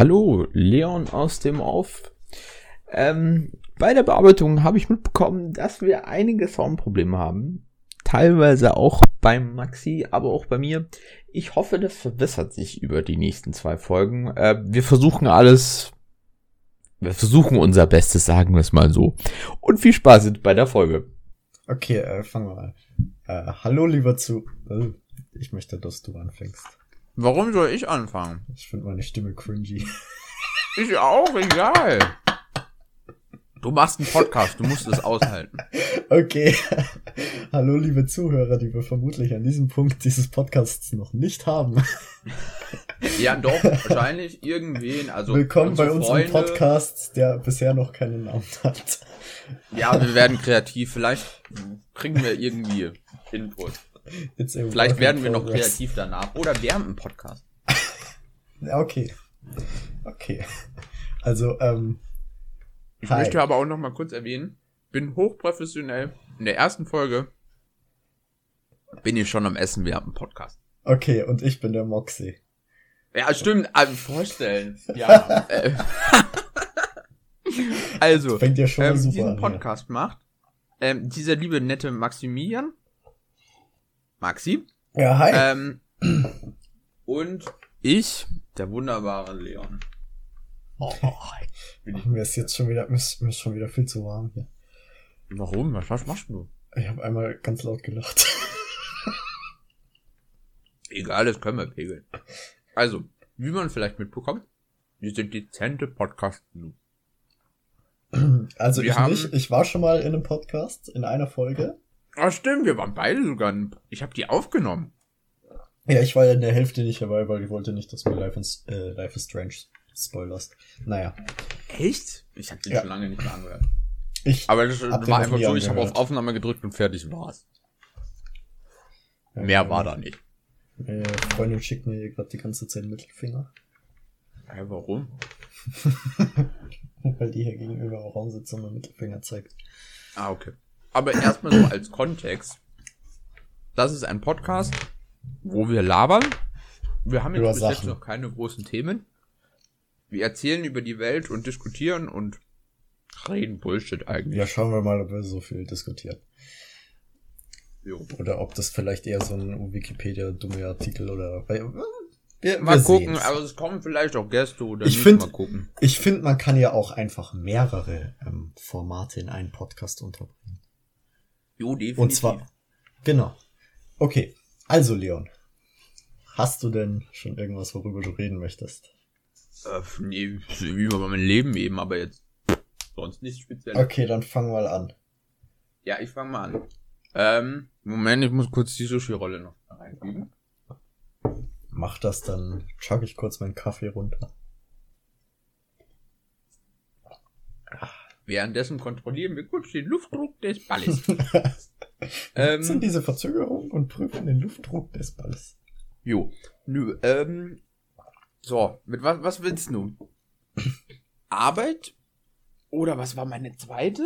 Hallo, Leon aus dem Off. Ähm, bei der Bearbeitung habe ich mitbekommen, dass wir einige Soundprobleme haben. Teilweise auch beim Maxi, aber auch bei mir. Ich hoffe, das verbessert sich über die nächsten zwei Folgen. Äh, wir versuchen alles. Wir versuchen unser Bestes, sagen wir es mal so. Und viel Spaß bei der Folge. Okay, äh, fangen wir an. Äh, hallo, lieber zu. Äh, ich möchte, dass du anfängst. Warum soll ich anfangen? Ich finde meine Stimme cringy. Ich auch, egal. Du machst einen Podcast, du musst es aushalten. Okay. Hallo, liebe Zuhörer, die wir vermutlich an diesem Punkt dieses Podcasts noch nicht haben. Ja, doch, wahrscheinlich irgendwen. Also Willkommen bei unserem Freunde, Podcast, der bisher noch keinen Namen hat. Ja, wir werden kreativ. Vielleicht kriegen wir irgendwie Input. Vielleicht werden wir noch kreativ danach. Oder wir haben einen Podcast. okay. Okay. Also, ähm. Ich hi. möchte aber auch noch mal kurz erwähnen, bin hochprofessionell. In der ersten Folge bin ich schon am Essen, wir haben einen Podcast. Okay, und ich bin der Moxie. Ja, stimmt, also vorstellen. Ja. Also, fängt ja schon ähm, super diesen an, Podcast ja. macht ähm, dieser liebe nette Maximilian Maxi. Ja, hi. Ähm, und ich, der wunderbare Leon. Oh, mir ist jetzt schon wieder, mir ist, mir ist schon wieder viel zu warm hier. Warum? Was, was machst du? Ich habe einmal ganz laut gelacht. Egal, das können wir pegeln. Also, wie man vielleicht mitbekommt, wir sind dezente podcast -Nu. Also wir ich haben, nicht, ich war schon mal in einem Podcast, in einer Folge. Ah, stimmt, wir waren beide sogar. Ich habe die aufgenommen. Ja, ich war ja in der Hälfte nicht dabei, weil ich wollte nicht, dass mir Life, in, äh, Life is Strange spoilerst. Naja. Echt? Ich habe den ja. schon lange nicht mehr angehört. Ich Aber das war einfach so, ich habe auf Aufnahme gedrückt und fertig war's. Ja, Mehr war da nicht. Meine Freundin schickt mir gerade die ganze Zeit Mittelfinger. Ja, warum? weil die hier gegenüber im Raum sitzt und mir Mittelfinger zeigt. Ah, okay. Aber erstmal so als Kontext. Das ist ein Podcast, wo wir labern. Wir haben jetzt bis jetzt noch keine großen Themen. Wir erzählen über die Welt und diskutieren und reden Bullshit eigentlich. Ja, schauen wir mal, ob wir so viel diskutieren. Jo. Oder ob das vielleicht eher so ein Wikipedia-dumme Artikel oder. Wir, mal wir gucken, sehen's. aber es kommen vielleicht auch Gäste oder ich nicht find, mal gucken. Ich finde, man kann ja auch einfach mehrere ähm, Formate in einen Podcast unterbringen. Jo, definitiv. Und zwar, genau. Okay, also Leon, hast du denn schon irgendwas, worüber du reden möchtest? Äh, nee, über mein Leben eben, aber jetzt sonst nicht speziell. Okay, dann fang mal an. Ja, ich fang mal an. Ähm, Moment, ich muss kurz die Sushi-Rolle noch reingeben. Mach das, dann chug ich kurz meinen Kaffee runter. Währenddessen kontrollieren wir kurz den Luftdruck des Balles. ähm, sind diese Verzögerungen und prüfen den Luftdruck des Balles. Jo. Nö, ähm. So, mit was, was willst du? Arbeit? Oder was war meine zweite?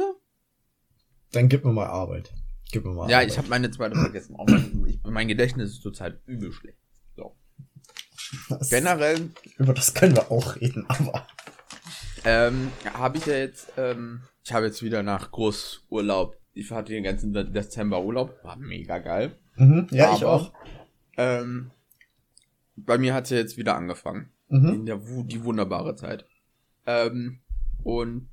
Dann gib mir mal Arbeit. Gib mir mal ja, Arbeit. ich habe meine zweite vergessen. Auch mein, ich, mein Gedächtnis ist zurzeit übel schlecht. So. Das, Generell. Über das können wir auch reden, aber. Ähm, habe ich ja jetzt, ähm, ich habe jetzt wieder nach Großurlaub, ich hatte den ganzen Dezember Urlaub, war mega geil. Mhm, ja, Aber, ich auch. Ähm, bei mir hat es ja jetzt wieder angefangen. Mhm. In der die wunderbare Zeit. Ähm, und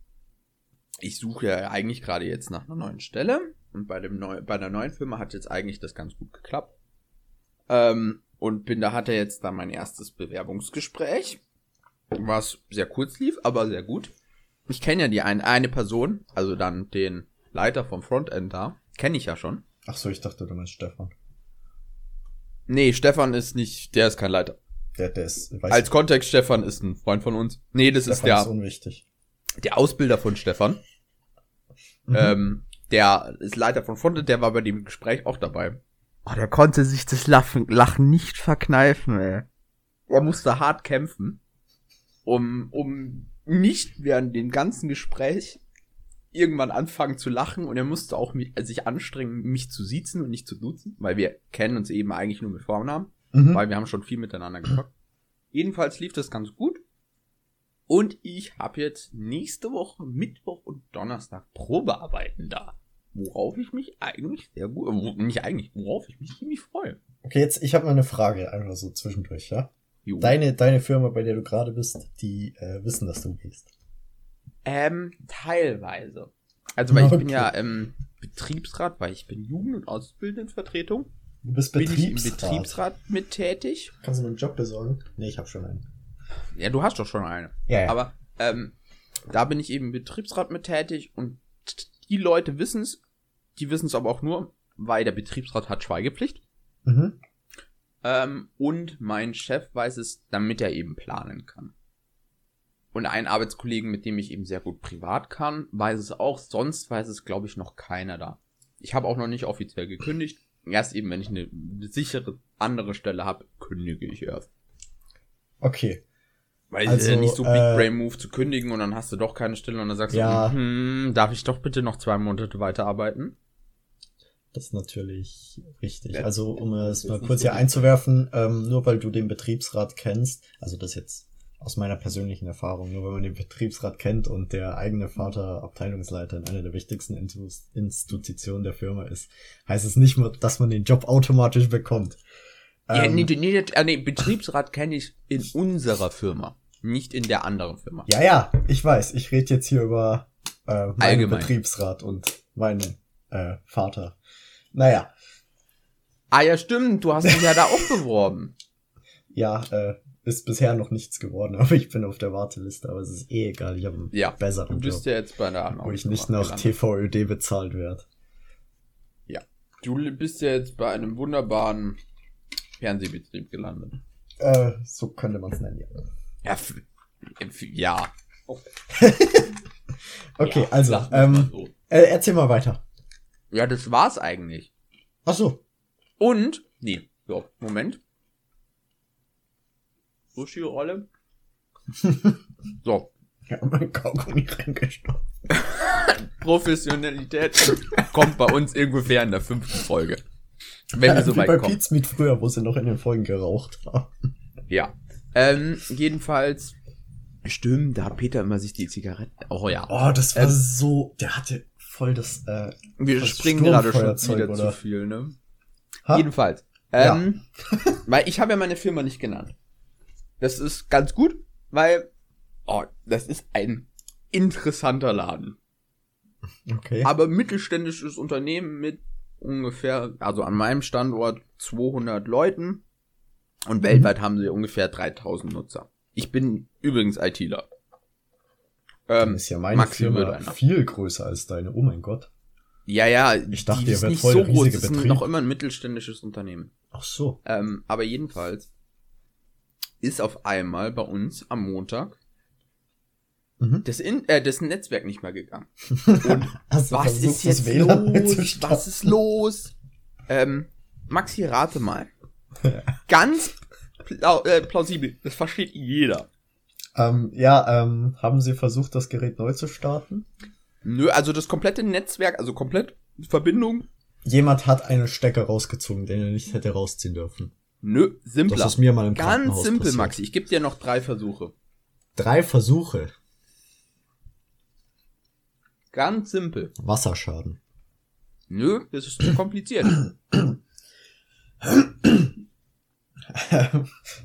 ich suche ja eigentlich gerade jetzt nach einer neuen Stelle. Und bei dem neu, bei der neuen Firma hat jetzt eigentlich das ganz gut geklappt. Ähm, und bin da hatte jetzt dann mein erstes Bewerbungsgespräch was sehr kurz lief, aber sehr gut. Ich kenne ja die ein, eine Person, also dann den Leiter vom Frontend da, kenne ich ja schon. Ach so, ich dachte, du meinst Stefan. Nee, Stefan ist nicht, der ist kein Leiter. Der, der ist, Als ich, Kontext, Stefan ist ein Freund von uns. Nee, das Stefan ist der. ist unwichtig. Der Ausbilder von Stefan. Mhm. Ähm, der ist Leiter von Frontend, der war bei dem Gespräch auch dabei. Oh, der konnte sich das Lachen, Lachen nicht verkneifen, ey. Er musste hart kämpfen um, um nicht während dem ganzen Gespräch irgendwann anfangen zu lachen und er musste auch mich, äh, sich anstrengen, mich zu siezen und nicht zu duzen, weil wir kennen uns eben eigentlich nur mit Vornamen, mhm. weil wir haben schon viel miteinander gezockt. Jedenfalls lief das ganz gut. Und ich habe jetzt nächste Woche Mittwoch und Donnerstag Probearbeiten da. Worauf ich mich eigentlich sehr gut, äh, nicht eigentlich, worauf ich mich ziemlich freue. Okay, jetzt, ich habe mal eine Frage, einfach so zwischendurch, ja? Jo. Deine, deine Firma, bei der du gerade bist, die äh, wissen, dass du gehst. Ähm, teilweise. Also, weil okay. ich bin ja ähm, Betriebsrat, weil ich bin Jugend- und Ausbildendenvertretung. Du bist Betriebsrat. Bin ich im Betriebsrat mit tätig. Kannst du mir einen Job besorgen? Nee, ich habe schon einen. Ja, du hast doch schon eine. Ja, ja. Aber ähm, da bin ich eben im Betriebsrat mit tätig und die Leute wissen es. Die wissen es aber auch nur, weil der Betriebsrat hat Schweigepflicht. Mhm. Ähm, und mein Chef weiß es, damit er eben planen kann. Und ein Arbeitskollegen, mit dem ich eben sehr gut privat kann, weiß es auch. Sonst weiß es, glaube ich, noch keiner da. Ich habe auch noch nicht offiziell gekündigt. Erst eben, wenn ich eine sichere andere Stelle habe, kündige ich erst. Okay. Weil also, äh, nicht so Big äh, Brain Move zu kündigen und dann hast du doch keine Stelle und dann sagst ja, du, hm, darf ich doch bitte noch zwei Monate weiterarbeiten? Das ist natürlich richtig. Also um es mal kurz hier einzuwerfen, ähm, nur weil du den Betriebsrat kennst, also das jetzt aus meiner persönlichen Erfahrung, nur wenn man den Betriebsrat kennt und der eigene Vater Abteilungsleiter in einer der wichtigsten Institutionen der Firma ist, heißt es nicht nur, dass man den Job automatisch bekommt. Ja, ähm, nee, nee, äh, nee, Betriebsrat kenne ich in unserer Firma, nicht in der anderen Firma. Ja, ja, ich weiß. Ich rede jetzt hier über äh, meinen Allgemein. Betriebsrat und meinen äh, Vater. Naja. Ah ja, stimmt, du hast dich ja da auch beworben. Ja, äh, ist bisher noch nichts geworden, aber ich bin auf der Warteliste, aber es ist eh egal, ich habe einen ja, besseren du bist Job, ja jetzt bei der Wo ich nicht nach TVÖD bezahlt werde. Ja. Du bist ja jetzt bei einem wunderbaren Fernsehbetrieb gelandet. Äh, so könnte man es nennen, ja. Ja. ja. okay, ja, also, ähm, so. äh, erzähl mal weiter. Ja, das war's eigentlich. Ach so. Und, nee, so, Moment. Sushi-Rolle. so. Ja, mein Kaugummi reingestopft. Professionalität kommt bei uns ungefähr in der fünften Folge. Wenn ja, wir so wie weit bei kommen. Pete früher, wo sie noch in den Folgen geraucht haben. Ja. Ähm, jedenfalls. Stimmt, da hat Peter immer sich die Zigaretten. Oh ja. Oh, das war ähm, so. Der hatte voll das. Äh, wir springen gerade schon wieder oder? zu viel, ne? Ha? Jedenfalls. Ähm, ja. weil ich habe ja meine Firma nicht genannt. Das ist ganz gut, weil, oh, das ist ein interessanter Laden. Okay. Aber mittelständisches Unternehmen mit ungefähr, also an meinem Standort 200 Leuten und mhm. weltweit haben sie ungefähr 3000 Nutzer. Ich bin übrigens ITler. Ähm, ist ja meine Maxi Firma viel größer als deine. Oh mein Gott. Ja, ja, ich dachte, die ist nicht so groß, es ist noch immer ein mittelständisches Unternehmen. Ach so. Ähm, aber jedenfalls ist auf einmal bei uns am Montag mhm. das, In äh, das Netzwerk nicht mehr gegangen. Und was ist jetzt los? Was ist los? Ähm, Maxi, rate mal. Ganz pla äh, plausibel. Das versteht jeder. Ähm, ja, ähm, haben Sie versucht, das Gerät neu zu starten? Nö, also das komplette Netzwerk, also komplett Verbindung. Jemand hat einen Stecker rausgezogen, den er nicht hätte rausziehen dürfen. Nö, simpler. Das ist mir mal im Ganz simpel, passiert. Maxi. Ich gebe dir noch drei Versuche. Drei Versuche? Ganz simpel. Wasserschaden. Nö, das ist zu kompliziert.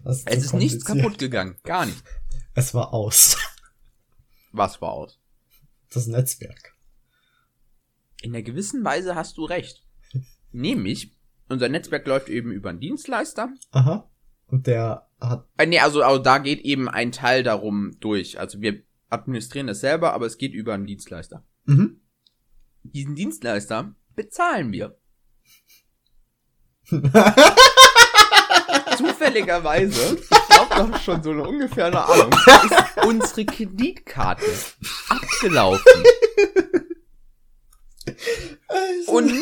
es ist nichts kaputt gegangen. Gar nicht. Es war aus. Was war aus? Das Netzwerk. In einer gewissen Weise hast du recht. Nämlich, unser Netzwerk läuft eben über einen Dienstleister. Aha. Und der hat. Äh, nee, also, also da geht eben ein Teil darum durch. Also wir administrieren es selber, aber es geht über einen Dienstleister. Mhm. Diesen Dienstleister bezahlen wir. Zufälligerweise, du hast schon so eine ungefähr eine Ahnung, ist unsere Kreditkarte abgelaufen. Und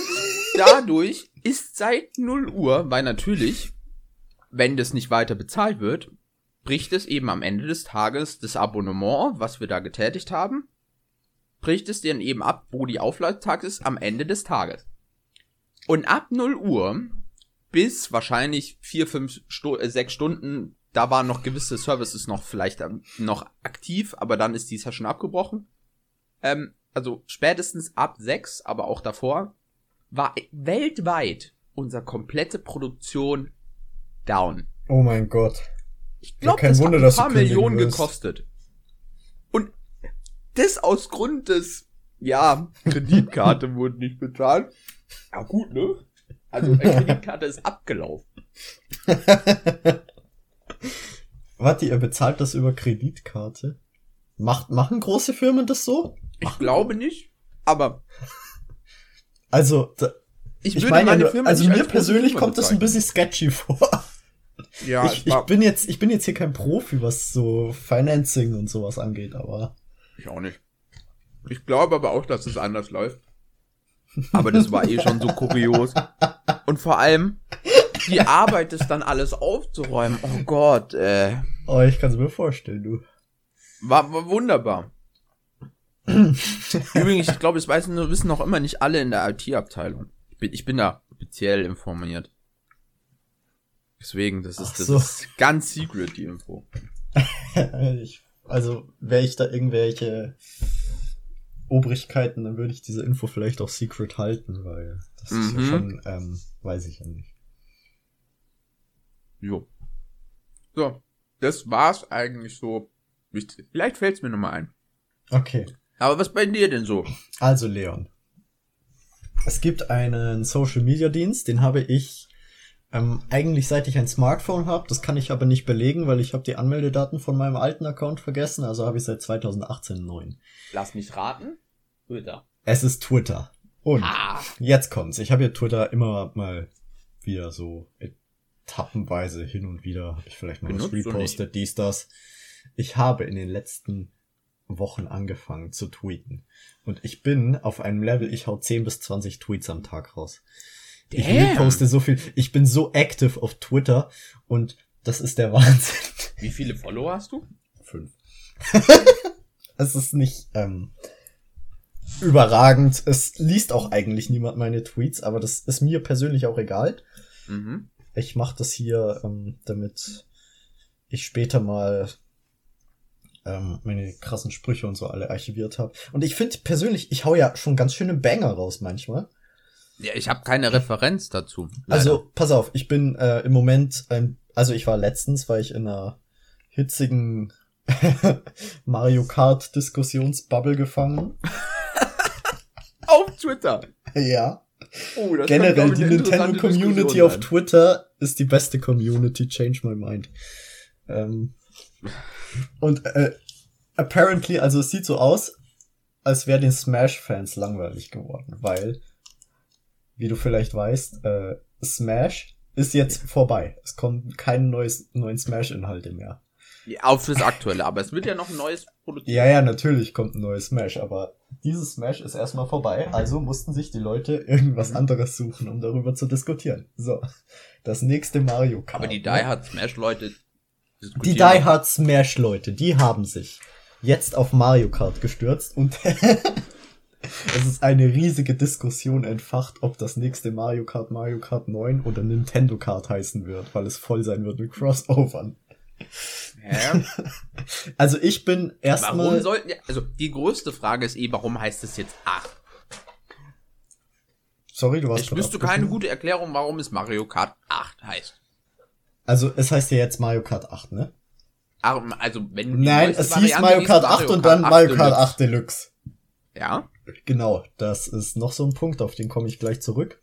dadurch ist seit 0 Uhr, weil natürlich, wenn das nicht weiter bezahlt wird, bricht es eben am Ende des Tages das Abonnement, was wir da getätigt haben, bricht es dann eben ab, wo die Aufladetag ist, am Ende des Tages. Und ab 0 Uhr bis wahrscheinlich 4, 5, Stu äh, 6 Stunden da waren noch gewisse Services noch vielleicht ähm, noch aktiv, aber dann ist dies ja schon abgebrochen. Ähm, also spätestens ab 6, aber auch davor, war weltweit unsere komplette Produktion down. Oh mein Gott. Ich glaube, ja, das Wunder, hat ein paar Millionen wirst. gekostet. Und das aus Grund des, ja, Kreditkarte wurde nicht bezahlt. Ja gut, ne? Also eine Kreditkarte ist abgelaufen. Warte, ihr bezahlt das über Kreditkarte? Macht, machen große Firmen das so? Ich glaube nicht, aber. Also, da, ich, ich meine, also mir persönlich kommt das ein bisschen sketchy vor. Ja, ich, ich, bin jetzt, ich bin jetzt hier kein Profi, was so Financing und sowas angeht, aber. Ich auch nicht. Ich glaube aber auch, dass es anders läuft. Aber das war eh schon so kurios. Und vor allem, die Arbeit ist dann alles aufzuräumen. Oh Gott, äh. Oh, ich kann es mir vorstellen, du. War, war wunderbar. Übrigens, ich glaube, das weiß, wissen noch immer nicht alle in der IT-Abteilung. Ich bin, ich bin da speziell informiert. Deswegen, das ist, so. das ist ganz secret, die Info. ich, also, wäre ich da irgendwelche Obrigkeiten, dann würde ich diese Info vielleicht auch secret halten, weil das mhm. ist ja mhm. schon, ähm, weiß ich ja nicht. Jo. So, das war's eigentlich so. Vielleicht fällt's mir nochmal ein. Okay. Aber was bei dir denn so? Also, Leon. Es gibt einen Social Media Dienst, den habe ich ähm, eigentlich seit ich ein Smartphone habe. Das kann ich aber nicht belegen, weil ich habe die Anmeldedaten von meinem alten Account vergessen. Also habe ich seit 2018 einen neuen. Lass mich raten. Twitter. Es ist Twitter. Und ah. jetzt kommt's. Ich habe ja Twitter immer mal wieder so etappenweise hin und wieder habe ich vielleicht mal was repostet, dies, das. Ich habe in den letzten Wochen angefangen zu tweeten. Und ich bin auf einem Level, ich hau 10 bis 20 Tweets am Tag raus. Damn. Ich reposte so viel. Ich bin so active auf Twitter und das ist der Wahnsinn. Wie viele Follower hast du? Fünf. es ist nicht ähm, überragend. Es liest auch eigentlich niemand meine Tweets, aber das ist mir persönlich auch egal. Mhm. Ich mache das hier, ähm, damit ich später mal ähm, meine krassen Sprüche und so alle archiviert habe. Und ich finde persönlich, ich hau ja schon ganz schöne Banger raus manchmal. Ja, ich habe keine Referenz dazu. Leider. Also, pass auf, ich bin äh, im Moment, ein, also ich war letztens, war ich in einer hitzigen Mario Kart Diskussionsbubble gefangen. auf Twitter. Ja. Oh, Generell die Nintendo Community auf Twitter ist die beste Community. Change my mind. Ähm, und äh, apparently, also es sieht so aus, als wäre den Smash-Fans langweilig geworden, weil, wie du vielleicht weißt, äh, Smash ist jetzt vorbei. Es kommen keine neues, neuen Smash-Inhalte mehr. Ja, auch fürs Aktuelle, aber es wird ja noch ein neues produziert. Ja, ja, natürlich kommt ein neues Smash, aber dieses Smash ist erstmal vorbei, also mussten sich die Leute irgendwas mhm. anderes suchen, um darüber zu diskutieren. So, das nächste Mario Kart. Aber die Die Hard Smash Leute die Die Hard Smash Leute, die haben sich jetzt auf Mario Kart gestürzt und es ist eine riesige Diskussion entfacht, ob das nächste Mario Kart Mario Kart 9 oder Nintendo Kart heißen wird, weil es voll sein wird mit Crossovern. Hä? Also ich bin erstmal. Warum sollten also die größte Frage ist eh, warum heißt es jetzt 8? Sorry, du warst Ich wüsste keine gute Erklärung, warum es Mario Kart 8 heißt. Also es heißt ja jetzt Mario Kart 8, ne? Also wenn du Nein, es Variante hieß Mario Kart 8 und dann Mario Kart 8 Deluxe. Ja? Genau, das ist noch so ein Punkt, auf den komme ich gleich zurück.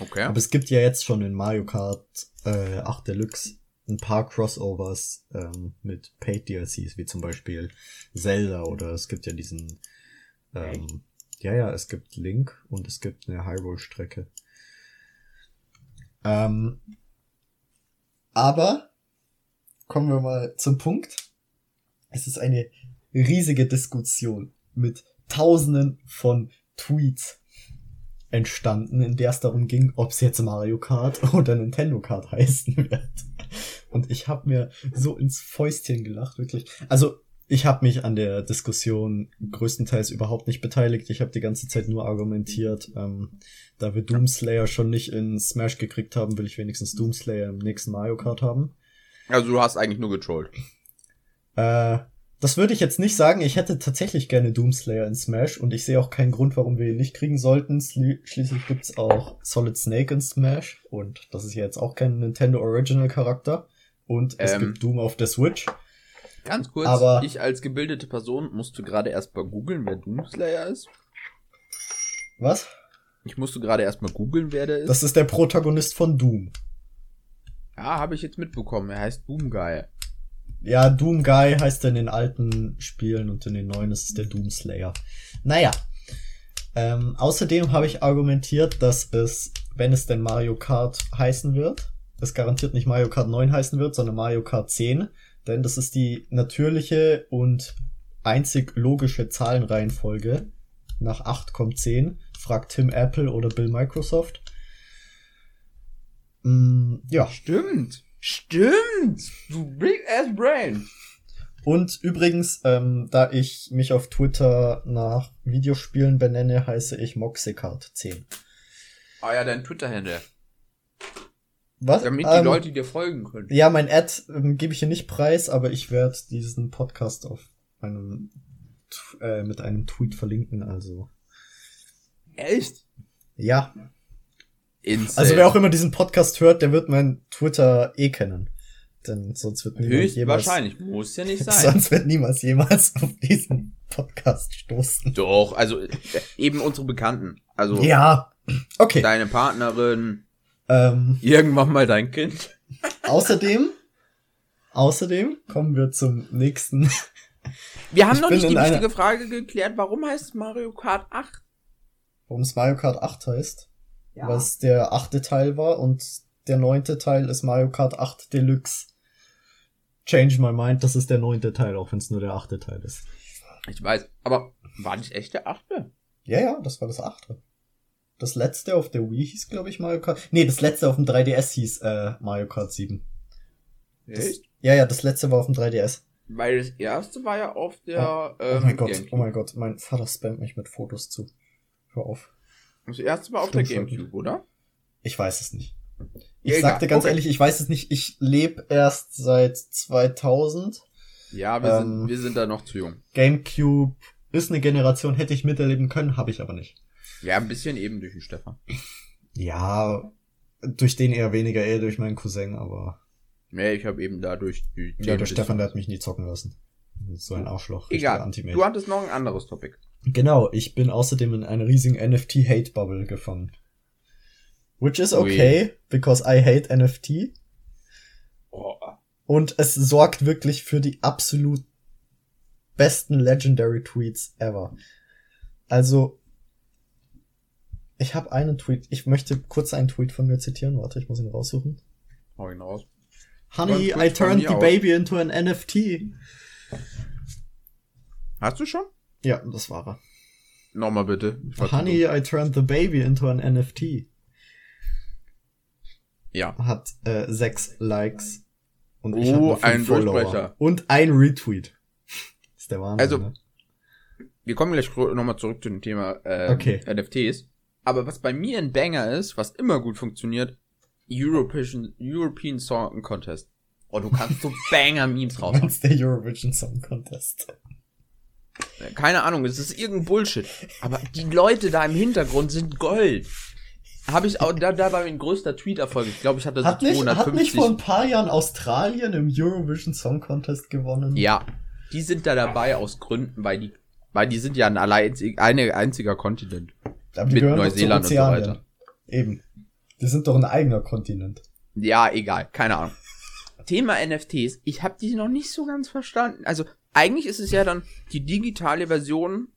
Okay. Aber es gibt ja jetzt schon in Mario Kart äh, 8 Deluxe ein paar Crossovers ähm, mit Paid DLCs, wie zum Beispiel Zelda oder es gibt ja diesen ähm, ja, ja, es gibt Link und es gibt eine Hyrule-Strecke. Ähm, aber kommen wir mal zum Punkt. Es ist eine riesige Diskussion mit Tausenden von Tweets entstanden, in der es darum ging, ob es jetzt Mario Kart oder Nintendo Kart heißen wird. Und ich habe mir so ins Fäustchen gelacht, wirklich. Also ich habe mich an der Diskussion größtenteils überhaupt nicht beteiligt. Ich habe die ganze Zeit nur argumentiert, ähm, da wir Doomslayer schon nicht in Smash gekriegt haben, will ich wenigstens Doomslayer im nächsten Mario Kart haben. Also du hast eigentlich nur getrollt. Äh, das würde ich jetzt nicht sagen. Ich hätte tatsächlich gerne Doomslayer in Smash und ich sehe auch keinen Grund, warum wir ihn nicht kriegen sollten. Schließlich gibt's auch Solid Snake in Smash und das ist ja jetzt auch kein Nintendo Original Charakter. Und es ähm, gibt Doom auf der Switch. Ganz kurz, aber ich als gebildete Person musste gerade erst mal googeln, wer Doomslayer ist. Was? Ich musste gerade erst mal googeln, wer der ist. Das ist der Protagonist von Doom. Ja, habe ich jetzt mitbekommen. Er heißt Doom Guy. Ja, Doom Guy heißt er in den alten Spielen und in den neuen ist es der Doom Slayer. Naja. Ähm, außerdem habe ich argumentiert, dass es, wenn es denn Mario Kart heißen wird, es garantiert nicht Mario Kart 9 heißen wird, sondern Mario Kart 10, denn das ist die natürliche und einzig logische Zahlenreihenfolge. Nach 8 kommt 10, fragt Tim Apple oder Bill Microsoft. Mm, ja. Stimmt. Stimmt. Du big ass brain. Und übrigens, ähm, da ich mich auf Twitter nach Videospielen benenne, heiße ich Moxicard10. Ah ja, dein Twitter-Handle. Was? Damit die ähm, Leute dir folgen können. Ja, mein Ad ähm, gebe ich hier nicht preis, aber ich werde diesen Podcast auf einem äh, mit einem Tweet verlinken, also. Echt? Ja. Insane. Also wer auch immer diesen Podcast hört, der wird mein Twitter eh kennen. Denn sonst wird niemand jemals, wahrscheinlich, muss ja nicht sein. Sonst wird niemals jemals auf diesen Podcast stoßen. Doch, also eben unsere Bekannten. Also Ja. Okay. Deine Partnerin, ähm, Irgendwann mal dein Kind. Außerdem, außerdem kommen wir zum nächsten. Wir haben ich noch nicht die wichtige Frage geklärt, warum heißt Mario Kart 8? Warum es Mario Kart 8 heißt? Ja. Was der achte Teil war und der neunte Teil ist Mario Kart 8 Deluxe. Change my mind, das ist der neunte Teil, auch wenn es nur der achte Teil ist. Ich weiß, aber war nicht echt der achte? Ja, ja, das war das achte. Das letzte auf der Wii hieß, glaube ich, Mario Kart. Nee, das letzte auf dem 3DS hieß äh, Mario Kart 7. Das, ja, ja, das letzte war auf dem 3DS. Weil das erste war ja auf der. Oh, ähm, oh mein Gott, Gamecube. oh mein Gott, mein Vater spammt mich mit Fotos zu. Hör auf. Das erste war auf Stimmt der Gamecube, oder? Ich weiß es nicht. Ich ja, sagte ganz okay. ehrlich, ich weiß es nicht. Ich lebe erst seit 2000. Ja, wir, ähm, sind, wir sind da noch zu jung. Gamecube ist eine Generation, hätte ich miterleben können, habe ich aber nicht. Ja, ein bisschen eben durch den Stefan. Ja, durch den eher weniger, eher durch meinen Cousin, aber. Ja, ich habe eben dadurch. Die ja, der Stefan, der hat mich nie zocken lassen. So ein Arschloch. Egal. Du hattest noch ein anderes Topic. Genau, ich bin außerdem in einer riesigen NFT-Hate-Bubble gefangen. Which is okay, Ui. because I hate NFT. Oh. Und es sorgt wirklich für die absolut besten Legendary Tweets ever. Also, ich habe einen Tweet. Ich möchte kurz einen Tweet von mir zitieren. Warte, ich muss ihn raussuchen. Hau ihn raus. Honey, I turned the aus. baby into an NFT. Hast du schon? Ja, das war er. Nochmal bitte. Honey, I turned the baby into an NFT. Ja. Hat äh, sechs Likes. Und ich oh, ein Follower. Durchbrecher. Und ein Retweet. ist der Wahnsinn. Also, ne? wir kommen gleich nochmal zurück zu dem Thema äh, okay. NFTs. Aber was bei mir ein Banger ist, was immer gut funktioniert, European, European Song Contest. Oh, du kannst so Banger-Memes raus. Was ist der Eurovision Song Contest? Keine Ahnung, es ist irgendein Bullshit. Aber die Leute da im Hintergrund sind Gold. Habe ich auch, da, da war mein größter Tweet-Erfolg. Ich glaube, ich hatte so hat nicht, 250. Hat nicht vor ein paar Jahren Australien im Eurovision Song Contest gewonnen? Ja, die sind da dabei aus Gründen, weil die, weil die sind ja ein allein, ein einziger Kontinent. Aber die mit Neuseeland und so weiter. Eben. Die sind doch ein eigener Kontinent. Ja, egal, keine Ahnung. Thema NFTs, ich habe die noch nicht so ganz verstanden. Also eigentlich ist es ja dann die digitale Version,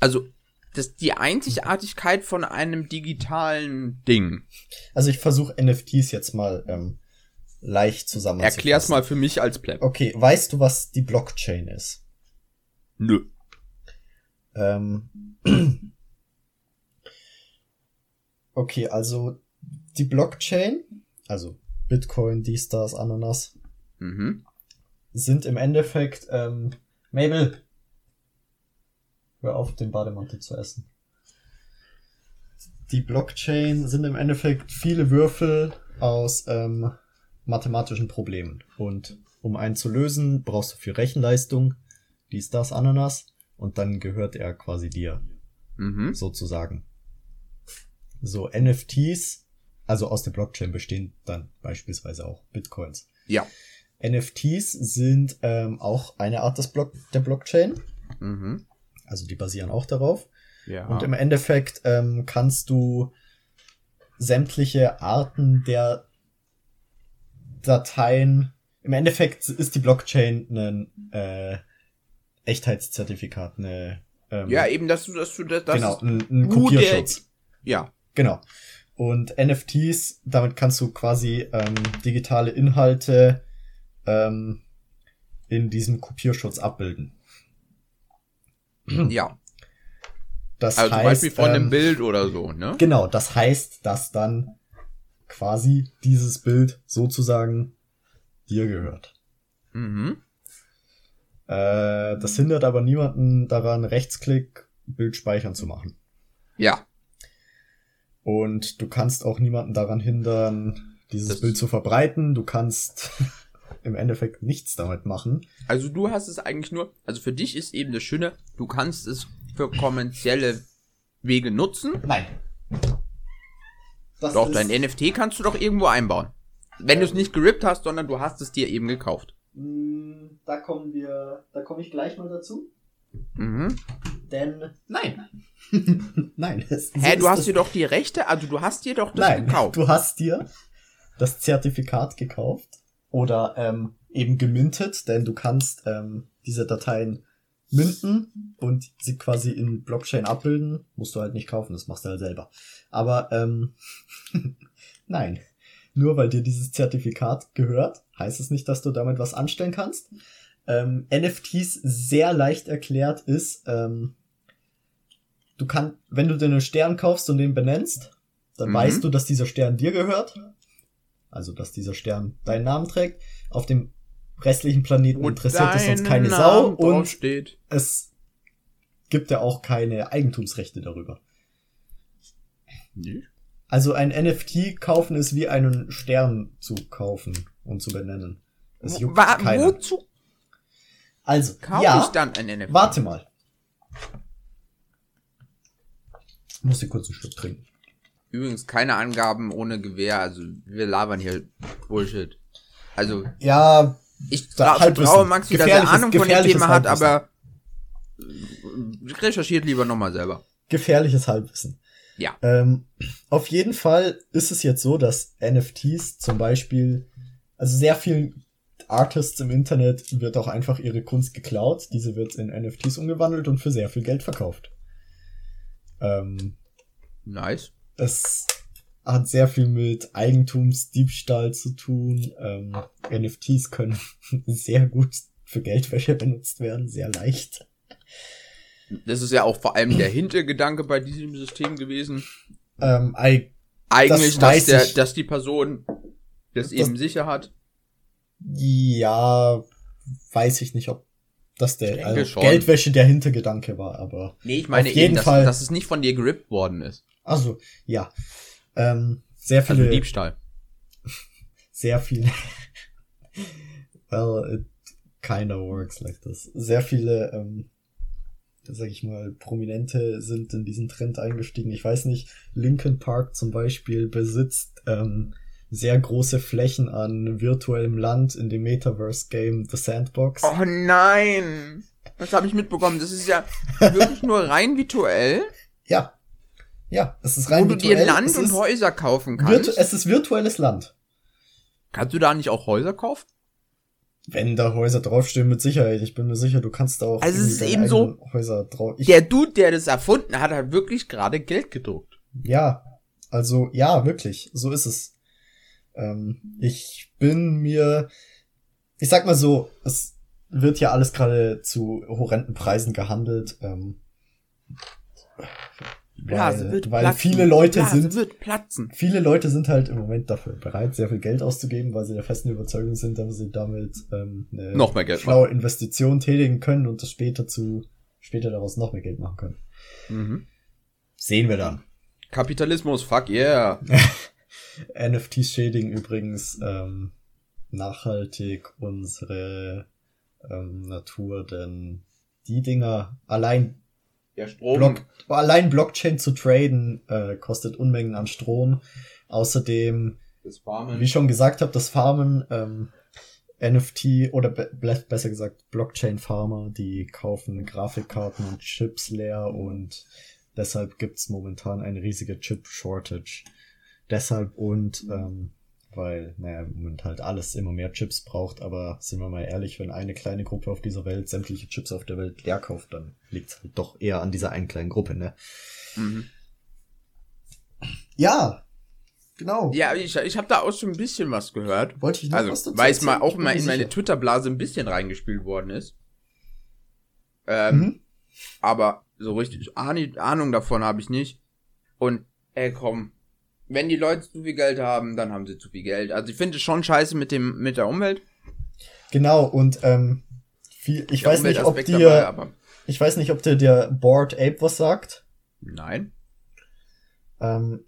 also das die Einzigartigkeit von einem digitalen Ding. Also ich versuche NFTs jetzt mal ähm, leicht zusammenzufassen. Erklär's mal für mich als Pleb. Okay, weißt du, was die Blockchain ist? Nö. Ähm, Okay, also die Blockchain, also Bitcoin, dies, das, Ananas, mhm. Sind im Endeffekt, ähm, Mabel, hör auf, den Bademantel zu essen. Die Blockchain sind im Endeffekt viele Würfel aus ähm, mathematischen Problemen. Und um einen zu lösen, brauchst du viel Rechenleistung, dies, das, Ananas, und dann gehört er quasi dir. Mhm. Sozusagen. So, NFTs, also aus der Blockchain bestehen dann beispielsweise auch Bitcoins. Ja. NFTs sind ähm, auch eine Art des Block der Blockchain. Mhm. Also die basieren auch darauf. Ja. Und im Endeffekt ähm, kannst du sämtliche Arten der Dateien. Im Endeffekt ist die Blockchain ein äh, Echtheitszertifikat, eine ähm, ja eben, dass du, dass du das, das genau ein, ein Kopierschutz. ja, genau. Und NFTs, damit kannst du quasi ähm, digitale Inhalte ähm, in diesem Kopierschutz abbilden. Ja. Das also heißt, zum Beispiel von ähm, einem Bild oder so, ne? Genau, das heißt, dass dann quasi dieses Bild sozusagen dir gehört. Mhm. Äh, das hindert aber niemanden daran, Rechtsklick, Bild speichern zu machen. Ja. Und du kannst auch niemanden daran hindern, dieses das Bild zu verbreiten. Du kannst im Endeffekt nichts damit machen. Also du hast es eigentlich nur, also für dich ist eben das Schöne, du kannst es für kommerzielle Wege nutzen. Nein. Das doch, dein NFT kannst du doch irgendwo einbauen. Wenn ähm, du es nicht gerippt hast, sondern du hast es dir eben gekauft. Mm, da kommen wir, da komme ich gleich mal dazu. Mhm. Denn nein. nein. Es, Hä, du hast dir doch die Rechte, also du hast dir doch das nein, gekauft. Du hast dir das Zertifikat gekauft oder ähm, eben gemintet, denn du kannst ähm, diese Dateien minden und sie quasi in Blockchain abbilden. Musst du halt nicht kaufen, das machst du halt selber. Aber ähm, nein, nur weil dir dieses Zertifikat gehört, heißt es nicht, dass du damit was anstellen kannst. Ähm, NFTs sehr leicht erklärt ist, ähm, du kannst, wenn du dir einen Stern kaufst und den benennst, dann mhm. weißt du, dass dieser Stern dir gehört. Also, dass dieser Stern deinen Namen trägt. Auf dem restlichen Planeten und interessiert es uns keine Namen Sau und steht. es gibt ja auch keine Eigentumsrechte darüber. Nee. Also ein NFT kaufen ist wie einen Stern zu kaufen und zu benennen. Es juckt Wa keiner. Wozu? Also, Kauf ja, ich dann ein NFT? Warte mal. Ich muss hier kurz einen Schluck trinken. Übrigens keine Angaben ohne Gewehr, also wir labern hier Bullshit. Also ja, ich vertraue Maxi, dass er Ahnung von dem Thema hat, aber recherchiert lieber nochmal selber. Gefährliches Halbwissen. Ja. Ähm, auf jeden Fall ist es jetzt so, dass NFTs zum Beispiel, also sehr vielen Artists im Internet wird auch einfach ihre Kunst geklaut. Diese wird in NFTs umgewandelt und für sehr viel Geld verkauft. Ähm, nice. Es hat sehr viel mit Eigentumsdiebstahl zu tun. Ähm, NFTs können sehr gut für Geldwäsche benutzt werden, sehr leicht. Das ist ja auch vor allem der Hintergedanke bei diesem System gewesen. Ähm, I, Eigentlich, das dass, der, dass die Person das, das eben sicher hat. Ja, weiß ich nicht, ob das der also Geldwäsche der Hintergedanke war, aber. Nee, ich meine eben, dass, Fall, dass es nicht von dir gerippt worden ist. Also, ja. Ähm, sehr viele. Also Diebstahl. Sehr viele. well, it kinda works like this. Sehr viele, ähm, sag ich mal, Prominente sind in diesen Trend eingestiegen. Ich weiß nicht, Linkin Park zum Beispiel besitzt ähm, sehr große Flächen an virtuellem Land in dem Metaverse-Game The Sandbox. Oh nein! Das habe ich mitbekommen. Das ist ja wirklich nur rein virtuell. Ja. Ja, es ist rein Wo virtuell. du dir Land und Häuser kaufen kannst. es ist virtuelles Land. Kannst du da nicht auch Häuser kaufen? Wenn da Häuser draufstehen, mit Sicherheit. Ich bin mir sicher, du kannst da auch also es ist eben so, Häuser drauf. Ich, der Dude, der das erfunden hat, hat wirklich gerade Geld gedruckt. Ja, also ja, wirklich, so ist es. Ähm, ich bin mir, ich sag mal so, es wird ja alles gerade zu horrenden Preisen gehandelt. Ähm, Blase weil, wird weil platzen. viele Leute sind wird platzen. viele Leute sind halt im Moment dafür bereit, sehr viel Geld auszugeben, weil sie der festen Überzeugung sind, dass sie damit ähm, eine noch mehr Geld schlaue machen. Investition tätigen können und das später zu später daraus noch mehr Geld machen können. Mhm. Sehen wir dann. Kapitalismus, fuck yeah. NFTs schädigen übrigens ähm, nachhaltig unsere ähm, Natur, denn die Dinger allein ja, Strom. Block, allein Blockchain zu traden äh, kostet Unmengen an Strom. Außerdem, wie schon gesagt habe, das Farmen ähm, NFT oder be besser gesagt Blockchain-Farmer, die kaufen Grafikkarten und Chips leer und deshalb gibt's momentan eine riesige Chip-Shortage. Deshalb und ähm, weil, naja, im Moment halt alles immer mehr Chips braucht, aber sind wir mal ehrlich, wenn eine kleine Gruppe auf dieser Welt sämtliche Chips auf der Welt leer kauft, dann liegt's halt doch eher an dieser einen kleinen Gruppe, ne? Mhm. Ja, genau. Ja, ich, ich habe da auch schon ein bisschen was gehört. Wollte ich noch also, was dazu Weil es mal auch mal in meine Twitter-Blase ein bisschen reingespielt worden ist. Ähm, mhm. Aber so richtig Ahnung davon habe ich nicht. Und, ey, komm, wenn die Leute zu viel Geld haben, dann haben sie zu viel Geld. Also ich finde es schon scheiße mit dem mit der Umwelt. Genau und ähm, viel, ich der weiß nicht, ob dir dabei, ich weiß nicht, ob dir der Board Ape was sagt. Nein. Ähm,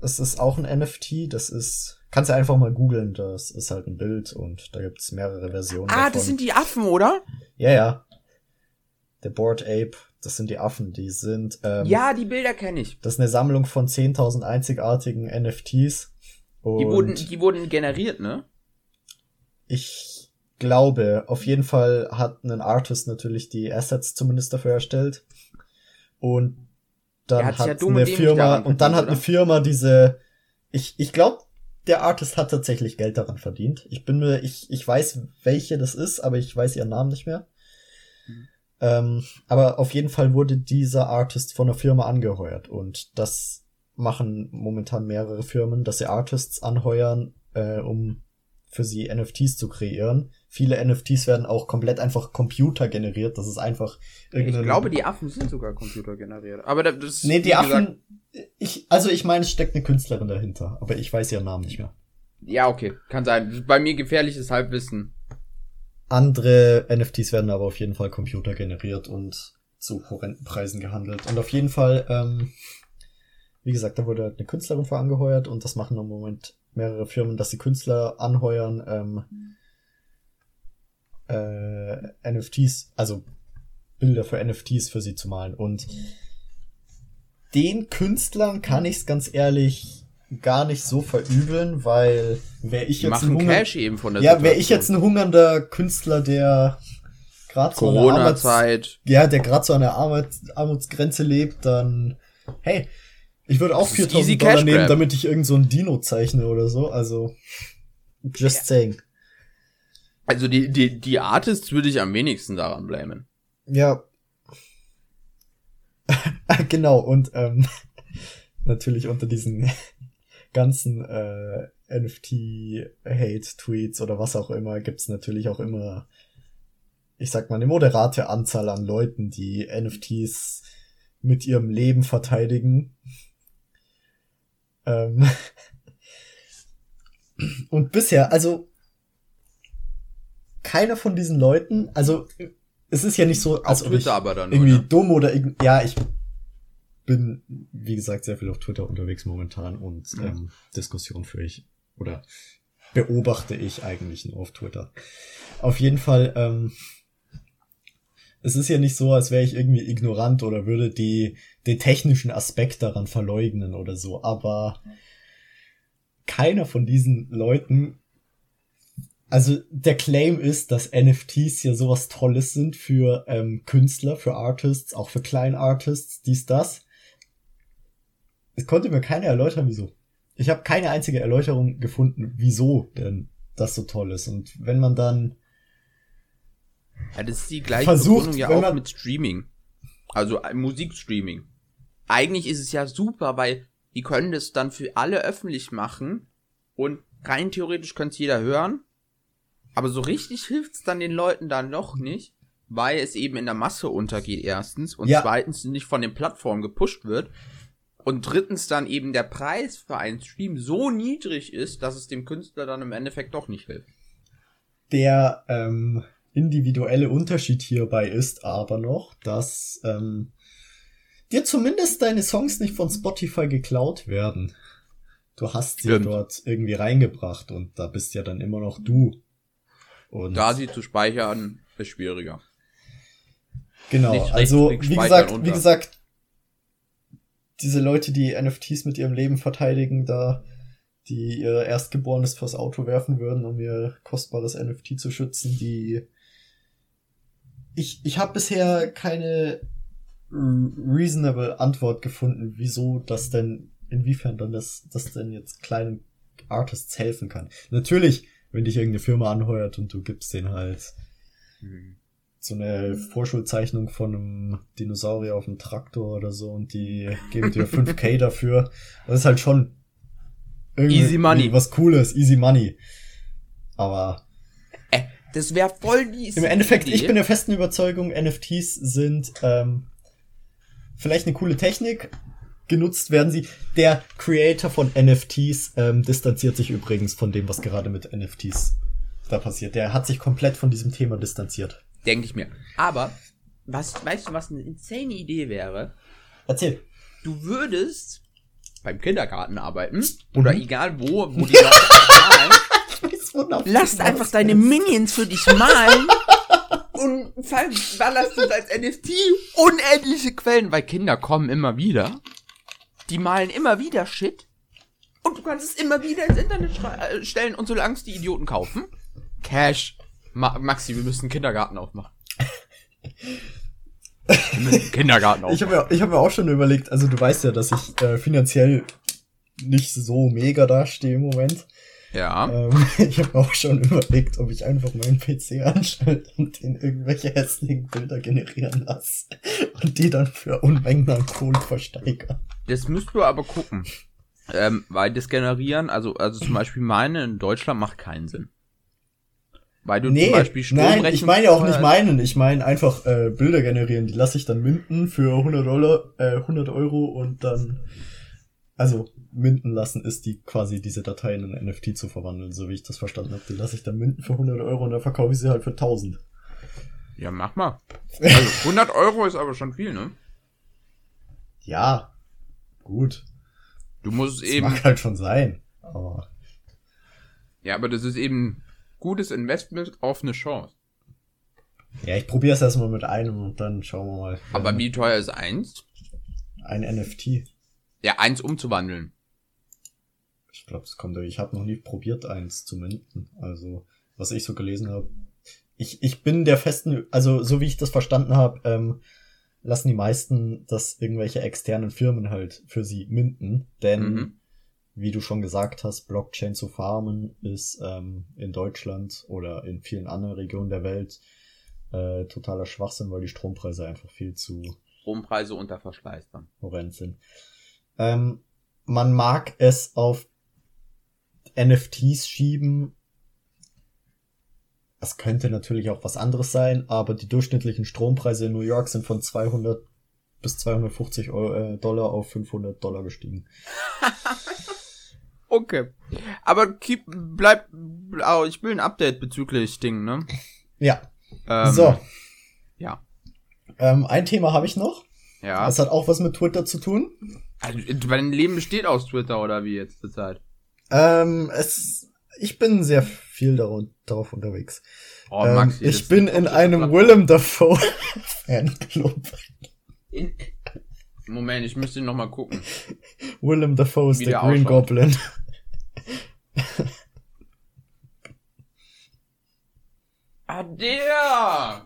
es ist auch ein NFT. Das ist kannst du einfach mal googeln. Das ist halt ein Bild und da gibt's mehrere Versionen. Ah, davon. das sind die Affen, oder? Ja, ja. Der Board Ape das sind die Affen, die sind. Ähm, ja, die Bilder kenne ich. Das ist eine Sammlung von 10.000 einzigartigen NFTs. die wurden, die wurden generiert, ne? Ich glaube, auf jeden Fall hat ein Artist natürlich die Assets zumindest dafür erstellt. Und dann hat ja eine Firma, und dann hat oder? eine Firma diese, ich, ich glaube, der Artist hat tatsächlich Geld daran verdient. Ich bin mir, ich, ich weiß, welche das ist, aber ich weiß ihren Namen nicht mehr. Ähm, aber auf jeden Fall wurde dieser Artist von einer Firma angeheuert und das machen momentan mehrere Firmen, dass sie Artists anheuern, äh, um für sie NFTs zu kreieren. Viele NFTs werden auch komplett einfach computergeneriert. Das ist einfach irgendeine. Ich glaube, die Affen sind sogar computergeneriert. Aber das. Nee, die Affen. Ich, also ich meine, es steckt eine Künstlerin dahinter, aber ich weiß ihren Namen nicht mehr. Ja, okay, kann sein. Bei mir gefährliches Halbwissen. Andere NFTs werden aber auf jeden Fall computergeneriert und zu horrenden Preisen gehandelt. Und auf jeden Fall, ähm, wie gesagt, da wurde eine Künstlerin vor angeheuert und das machen im Moment mehrere Firmen, dass sie Künstler anheuern, ähm, äh, NFTs, also Bilder für NFTs für sie zu malen. Und den Künstlern kann ich es ganz ehrlich gar nicht so verübeln, weil wäre ich jetzt ein Hunger Cash eben von der Ja, wäre ich jetzt ein hungernder Künstler, der gerade so Corona Zeit. Ja, der gerade so an der Armut, Armutsgrenze lebt, dann hey, ich würde auch 4000 Dollar nehmen, damit ich irgend so ein Dino zeichne oder so, also just ja. saying. Also die die die Artists würde ich am wenigsten daran blamen. Ja. genau und ähm, natürlich unter diesen ganzen äh, NFT-Hate-Tweets oder was auch immer gibt's natürlich auch immer, ich sag mal, eine moderate Anzahl an Leuten, die NFTs mit ihrem Leben verteidigen. Ähm Und bisher, also keiner von diesen Leuten, also es ist ja nicht so, als ob ich irgendwie dumm oder ja, ich bin, wie gesagt, sehr viel auf Twitter unterwegs momentan und ja. ähm, Diskussion führe ich oder beobachte ich eigentlich nur auf Twitter. Auf jeden Fall, ähm, es ist ja nicht so, als wäre ich irgendwie ignorant oder würde die, den technischen Aspekt daran verleugnen oder so, aber keiner von diesen Leuten, also der Claim ist, dass NFTs ja sowas Tolles sind für ähm, Künstler, für Artists, auch für Kleinartists, dies, das es konnte mir keiner erläutern, wieso. Ich habe keine einzige Erläuterung gefunden, wieso denn das so toll ist. Und wenn man dann ja, das ist die gleiche versucht, Begründung ja auch mit Streaming. Also äh, Musikstreaming. Eigentlich ist es ja super, weil die können das dann für alle öffentlich machen und rein theoretisch könnte jeder hören. Aber so richtig hilft's dann den Leuten dann noch nicht, weil es eben in der Masse untergeht erstens und ja. zweitens nicht von den Plattformen gepusht wird. Und drittens dann eben der Preis für einen Stream so niedrig ist, dass es dem Künstler dann im Endeffekt doch nicht hilft. Der ähm, individuelle Unterschied hierbei ist aber noch, dass ähm, dir zumindest deine Songs nicht von Spotify geklaut werden. du hast sie Stimmt. dort irgendwie reingebracht und da bist ja dann immer noch du. Und da sie zu speichern ist schwieriger. Genau, also wie gesagt, unter. wie gesagt, diese Leute, die NFTs mit ihrem Leben verteidigen, da die ihr Erstgeborenes vors Auto werfen würden, um ihr kostbares NFT zu schützen, die ich, ich habe bisher keine reasonable Antwort gefunden, wieso das denn, inwiefern dann das, das denn jetzt kleinen Artists helfen kann. Natürlich, wenn dich irgendeine Firma anheuert und du gibst den halt hm. So eine Vorschulzeichnung von einem Dinosaurier auf dem Traktor oder so und die geben dir 5k dafür. Das ist halt schon easy money. Was cooles, easy money. Aber äh, das wäre voll die Im Endeffekt, Idee. ich bin der festen Überzeugung, NFTs sind ähm, vielleicht eine coole Technik. Genutzt werden sie. Der Creator von NFTs ähm, distanziert sich übrigens von dem, was gerade mit NFTs da passiert. Der hat sich komplett von diesem Thema distanziert. Denke ich mir. Aber, was, weißt du, was eine insane Idee wäre? Erzähl. Du würdest beim Kindergarten arbeiten mhm. oder egal wo, wo die malen. Lass einfach deine Minions für dich malen und ballerst du als NFT unendliche Quellen, weil Kinder kommen immer wieder. Die malen immer wieder Shit. Und du kannst es immer wieder ins Internet äh, stellen und solange es die Idioten kaufen. Cash. Ma Maxi, wir müssen Kindergarten aufmachen. Kindergarten aufmachen. Ich habe mir, hab mir auch schon überlegt, also du weißt ja, dass ich äh, finanziell nicht so mega dastehe im Moment. Ja. Ähm, ich habe auch schon überlegt, ob ich einfach meinen PC anschalte und den irgendwelche hässlichen Bilder generieren lasse und die dann für Unmengen an Kohle versteigern. Das müsst du aber gucken. Ähm, weil das Generieren, also, also zum Beispiel meine in Deutschland macht keinen Sinn. Weil du nee, zum Beispiel Strom Nein, ich meine ja auch nicht meinen. Ich meine einfach äh, Bilder generieren. Die lasse ich dann minden für 100 Dollar, äh, 100 Euro und dann, also minden lassen ist die quasi diese Dateien in NFT zu verwandeln, so wie ich das verstanden habe. Die lasse ich dann minden für 100 Euro und dann verkaufe ich sie halt für 1000. Ja, mach mal. Also 100 Euro ist aber schon viel, ne? Ja, gut. Du musst das eben. Mag halt schon sein, aber. Ja, aber das ist eben gutes Investment auf eine Chance. Ja, ich probiere es erstmal mit einem und dann schauen wir mal. Aber wie teuer ist eins? Ein NFT. Ja, eins umzuwandeln. Ich glaube, es kommt. Ich habe noch nie probiert, eins zu minden. Also, was ich so gelesen habe. Ich, ich bin der festen, also so wie ich das verstanden habe, ähm, lassen die meisten das irgendwelche externen Firmen halt für sie minden. Denn, mhm. Wie du schon gesagt hast, Blockchain zu farmen ist ähm, in Deutschland oder in vielen anderen Regionen der Welt äh, totaler Schwachsinn, weil die Strompreise einfach viel zu Strompreise unter Verschleiß dann. Horrend sind. Ähm, man mag es auf NFTs schieben. Es könnte natürlich auch was anderes sein, aber die durchschnittlichen Strompreise in New York sind von 200 bis 250 Euro, äh, Dollar auf 500 Dollar gestiegen. okay. Aber keep, bleib, oh, ich will ein Update bezüglich Ding, ne? Ja. Ähm, so. Ja. Ähm, ein Thema habe ich noch. Ja. Das hat auch was mit Twitter zu tun. Also, dein Leben besteht aus Twitter oder wie jetzt zur Zeit? Ähm, es, ich bin sehr viel darauf, darauf unterwegs. Oh, ähm, Maxi, ich bin in einem Willem Dafoe Fanclub. Moment, ich müsste noch mal gucken. Willem Dafoe ist der Green ausschaut. Goblin. Ah, der!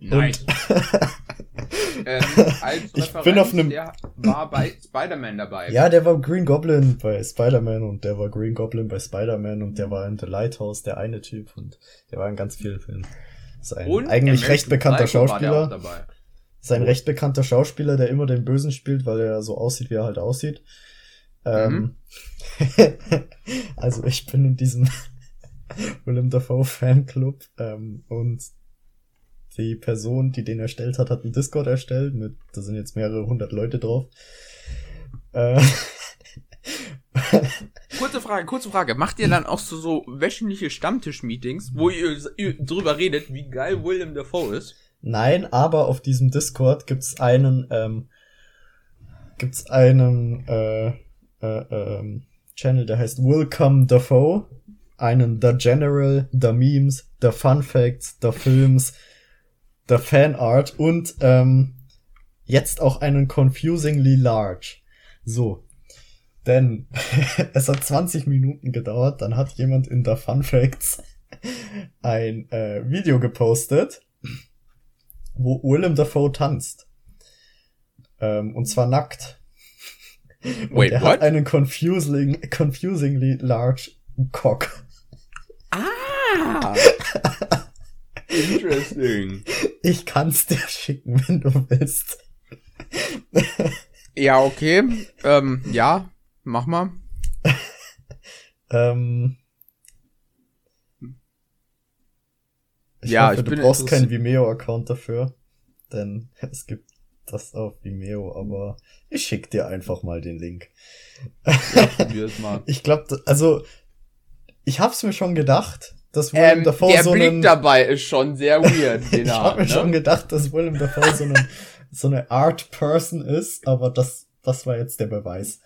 Nein. ähm, als ich bin auf einem. Der war bei Spider-Man dabei. Ja, der war Green Goblin bei Spider-Man und der war Green Goblin bei Spider-Man und der war in The Lighthouse der eine Typ und der war in ganz vielen Filmen. ist ein und eigentlich recht bekannter Schauspieler. Ist ein recht bekannter Schauspieler, der immer den Bösen spielt, weil er so aussieht, wie er halt aussieht. Ähm, mhm. also ich bin in diesem Willem Dafoe Fanclub ähm, und die Person, die den erstellt hat, hat einen Discord erstellt mit, da sind jetzt mehrere hundert Leute drauf. Äh, kurze Frage, kurze Frage. Macht ihr dann auch so, so wöchentliche Stammtisch-Meetings, wo ihr, ihr drüber redet, wie geil William Dafoe ist? Nein, aber auf diesem Discord gibt's einen, ähm, gibt's einen, äh, äh, ähm, Channel, der heißt Welcome Dafoe. Einen The General, The Memes, The Fun Facts, The Films, The Fan Art und ähm, jetzt auch einen Confusingly Large. So. Denn es hat 20 Minuten gedauert, dann hat jemand in The Fun Facts ein äh, Video gepostet, wo Willem Dafoe tanzt. Ähm, und zwar nackt. Wait, er what? hat einen confusing, confusingly large cock. Ah! Interesting. Ich kann's dir schicken, wenn du willst. ja, okay. Ähm, ja, mach mal. ähm, ich ja, hoffe, ich du brauchst keinen Vimeo-Account dafür, denn es gibt das auf Vimeo, aber ich schick dir einfach mal den Link. Ja, mal. ich glaube, also ich hab's mir schon gedacht, dass Willem ähm, Dafoe der so Blick einen, dabei ist schon sehr weird. Ich habe mir ne? schon gedacht, dass Willem Dafoe so, einen, so eine Art Person ist, aber das, das war jetzt der Beweis.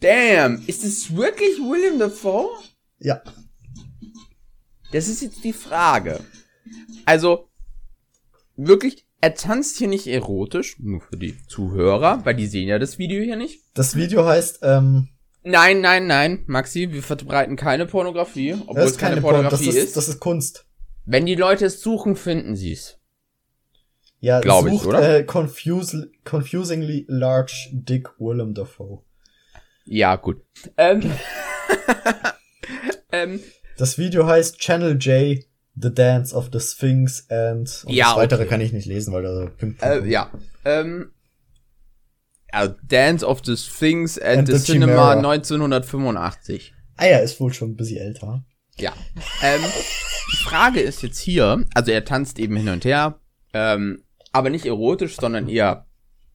Damn, ist es wirklich William Dafoe? Ja. Das ist jetzt die Frage. Also, wirklich, er tanzt hier nicht erotisch, nur für die Zuhörer, weil die sehen ja das Video hier nicht. Das Video heißt, ähm, Nein, nein, nein, Maxi, wir verbreiten keine Pornografie, obwohl es keine, keine Pornografie das ist, ist, Das ist Kunst. Wenn die Leute es suchen, finden sie es. Ja, glaube ich, oder? Äh, confuse, confusingly large Dick Willem Dafoe. Ja, gut. Ähm, ähm, das Video heißt Channel J, The Dance of the Sphinx and und ja, das weitere okay. kann ich nicht lesen, weil da Pim äh, Ja. Ähm, also Dance of the Sphinx and, and the, the Cinema 1985. Ah ja, ist wohl schon ein bisschen älter. Ja. ähm, die Frage ist jetzt hier, also er tanzt eben hin und her, ähm, aber nicht erotisch, sondern eher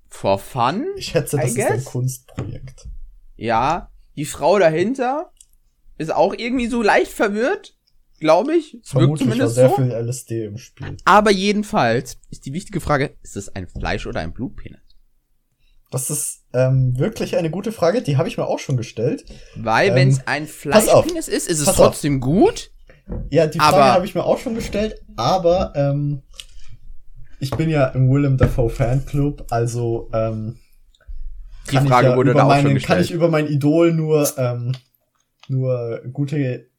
for fun. Ich schätze, das I ist guess. ein Kunstprojekt. Ja, die Frau dahinter ist auch irgendwie so leicht verwirrt, glaube ich. Es wirkt zumindest war sehr so. viel LSD im Spiel. Aber jedenfalls ist die wichtige Frage, ist es ein Fleisch- oder ein Blutpenis? Das ist ähm, wirklich eine gute Frage, die habe ich mir auch schon gestellt. Weil, ähm, wenn es ein Fleischpenis ist, ist es trotzdem auf. gut. Ja, die Frage habe ich mir auch schon gestellt, aber ähm, ich bin ja im Willem Dafoe Fanclub, also ähm, die Frage ja wurde da auch schon gestellt. Kann ich über mein Idol nur ähm, nur gute,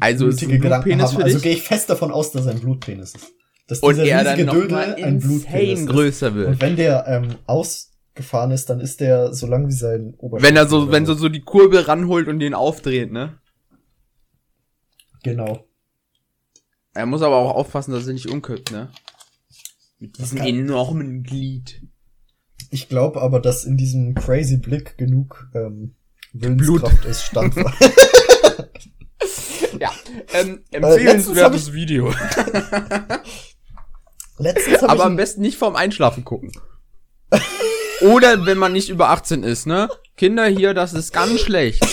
also Gedanken haben. Also gehe ich fest davon aus, dass er ein Blutpenis ist. Dass dieser und er dann Dödel ein Blutpenis größer wird. Und wenn der ähm, aus gefahren ist, dann ist der so lang wie sein Oberschenkel. Wenn er so, wenn so, so die Kurbel ranholt und den aufdreht, ne? Genau. Er muss aber auch aufpassen, dass er nicht umkippt, ne? Mit diesem enormen Glied. Ich glaube aber, dass in diesem crazy Blick genug ähm, Willenskraft Blut. ist, standhaft. ähm, äh, empfehlenswertes äh, Video. letztens aber am besten nicht vorm Einschlafen gucken. Oder wenn man nicht über 18 ist, ne? Kinder hier, das ist ganz schlecht.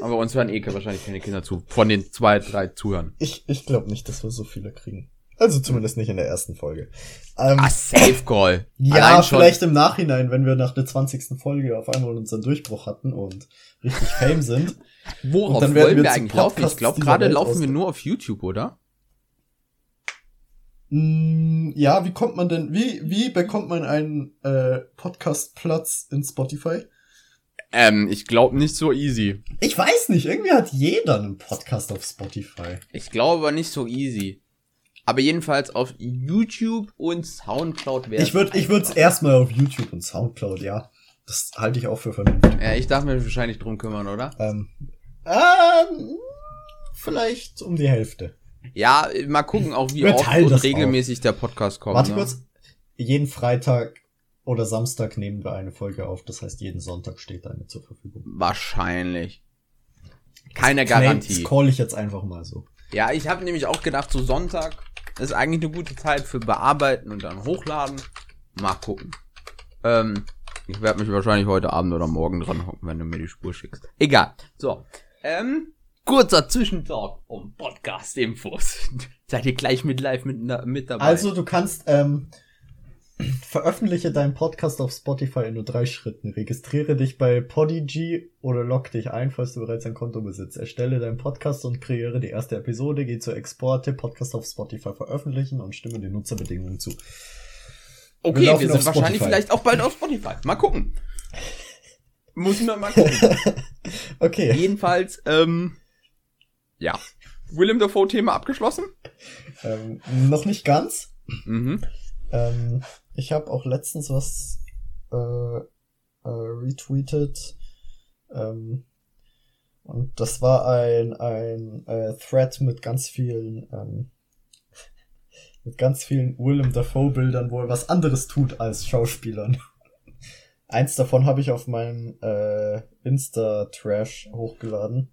Aber uns hören eh wahrscheinlich keine Kinder zu. Von den zwei, drei Zuhören. Ich, ich glaube nicht, dass wir so viele kriegen. Also zumindest nicht in der ersten Folge. Ähm, ah, Safe Call. ja, vielleicht im Nachhinein, wenn wir nach der 20. Folge auf einmal unseren Durchbruch hatten und richtig Fame sind. Worauf wollen wir, wir eigentlich laufen? Ich glaube, gerade laufen wir nur auf YouTube, oder? Mm, ja, wie kommt man denn, wie, wie bekommt man einen äh, Podcast-Platz in Spotify? Ähm, ich glaube nicht so easy. Ich weiß nicht, irgendwie hat jeder einen Podcast auf Spotify. Ich glaube aber nicht so easy. Aber jedenfalls auf YouTube und Soundcloud wäre Ich würde ich würde es erstmal auf YouTube und Soundcloud, ja. Das halte ich auch für vernünftig. Ja, ich darf mir wahrscheinlich drum kümmern, oder? Ähm, ähm vielleicht um die Hälfte. Ja, mal gucken auch, wie oft und regelmäßig auf. der Podcast kommt. Warte ne? kurz. Jeden Freitag oder Samstag nehmen wir eine Folge auf. Das heißt, jeden Sonntag steht eine zur Verfügung. Wahrscheinlich. Keine das Garantie. Das call ich jetzt einfach mal so. Ja, ich habe nämlich auch gedacht, so Sonntag ist eigentlich eine gute Zeit für Bearbeiten und dann hochladen. Mal gucken. Ähm, ich werde mich wahrscheinlich heute Abend oder morgen dran hocken, wenn du mir die Spur schickst. Egal. So. Ähm, kurzer Zwischentalk um Podcast-Infos. Seid ihr gleich mit live mit, mit dabei? Also du kannst, ähm, Veröffentliche deinen Podcast auf Spotify in nur drei Schritten. Registriere dich bei Podigy oder log dich ein, falls du bereits ein Konto besitzt. Erstelle deinen Podcast und kreiere die erste Episode. Geh zu Exporte, Podcast auf Spotify veröffentlichen und stimme den Nutzerbedingungen zu. Okay, wir, wir sind wahrscheinlich vielleicht auch bald auf Spotify. Mal gucken. Muss man mal gucken. okay. Jedenfalls, ähm, ja. Willem Dafoe-Thema abgeschlossen? Ähm, noch nicht ganz. Mhm. Ähm, ich habe auch letztens was äh, äh, retweetet. Ähm, und das war ein, ein äh, Thread mit ganz vielen ähm, mit ganz vielen Willem Dafoe-Bildern, wo er was anderes tut als Schauspielern. Eins davon habe ich auf meinem äh, Insta-Trash hochgeladen.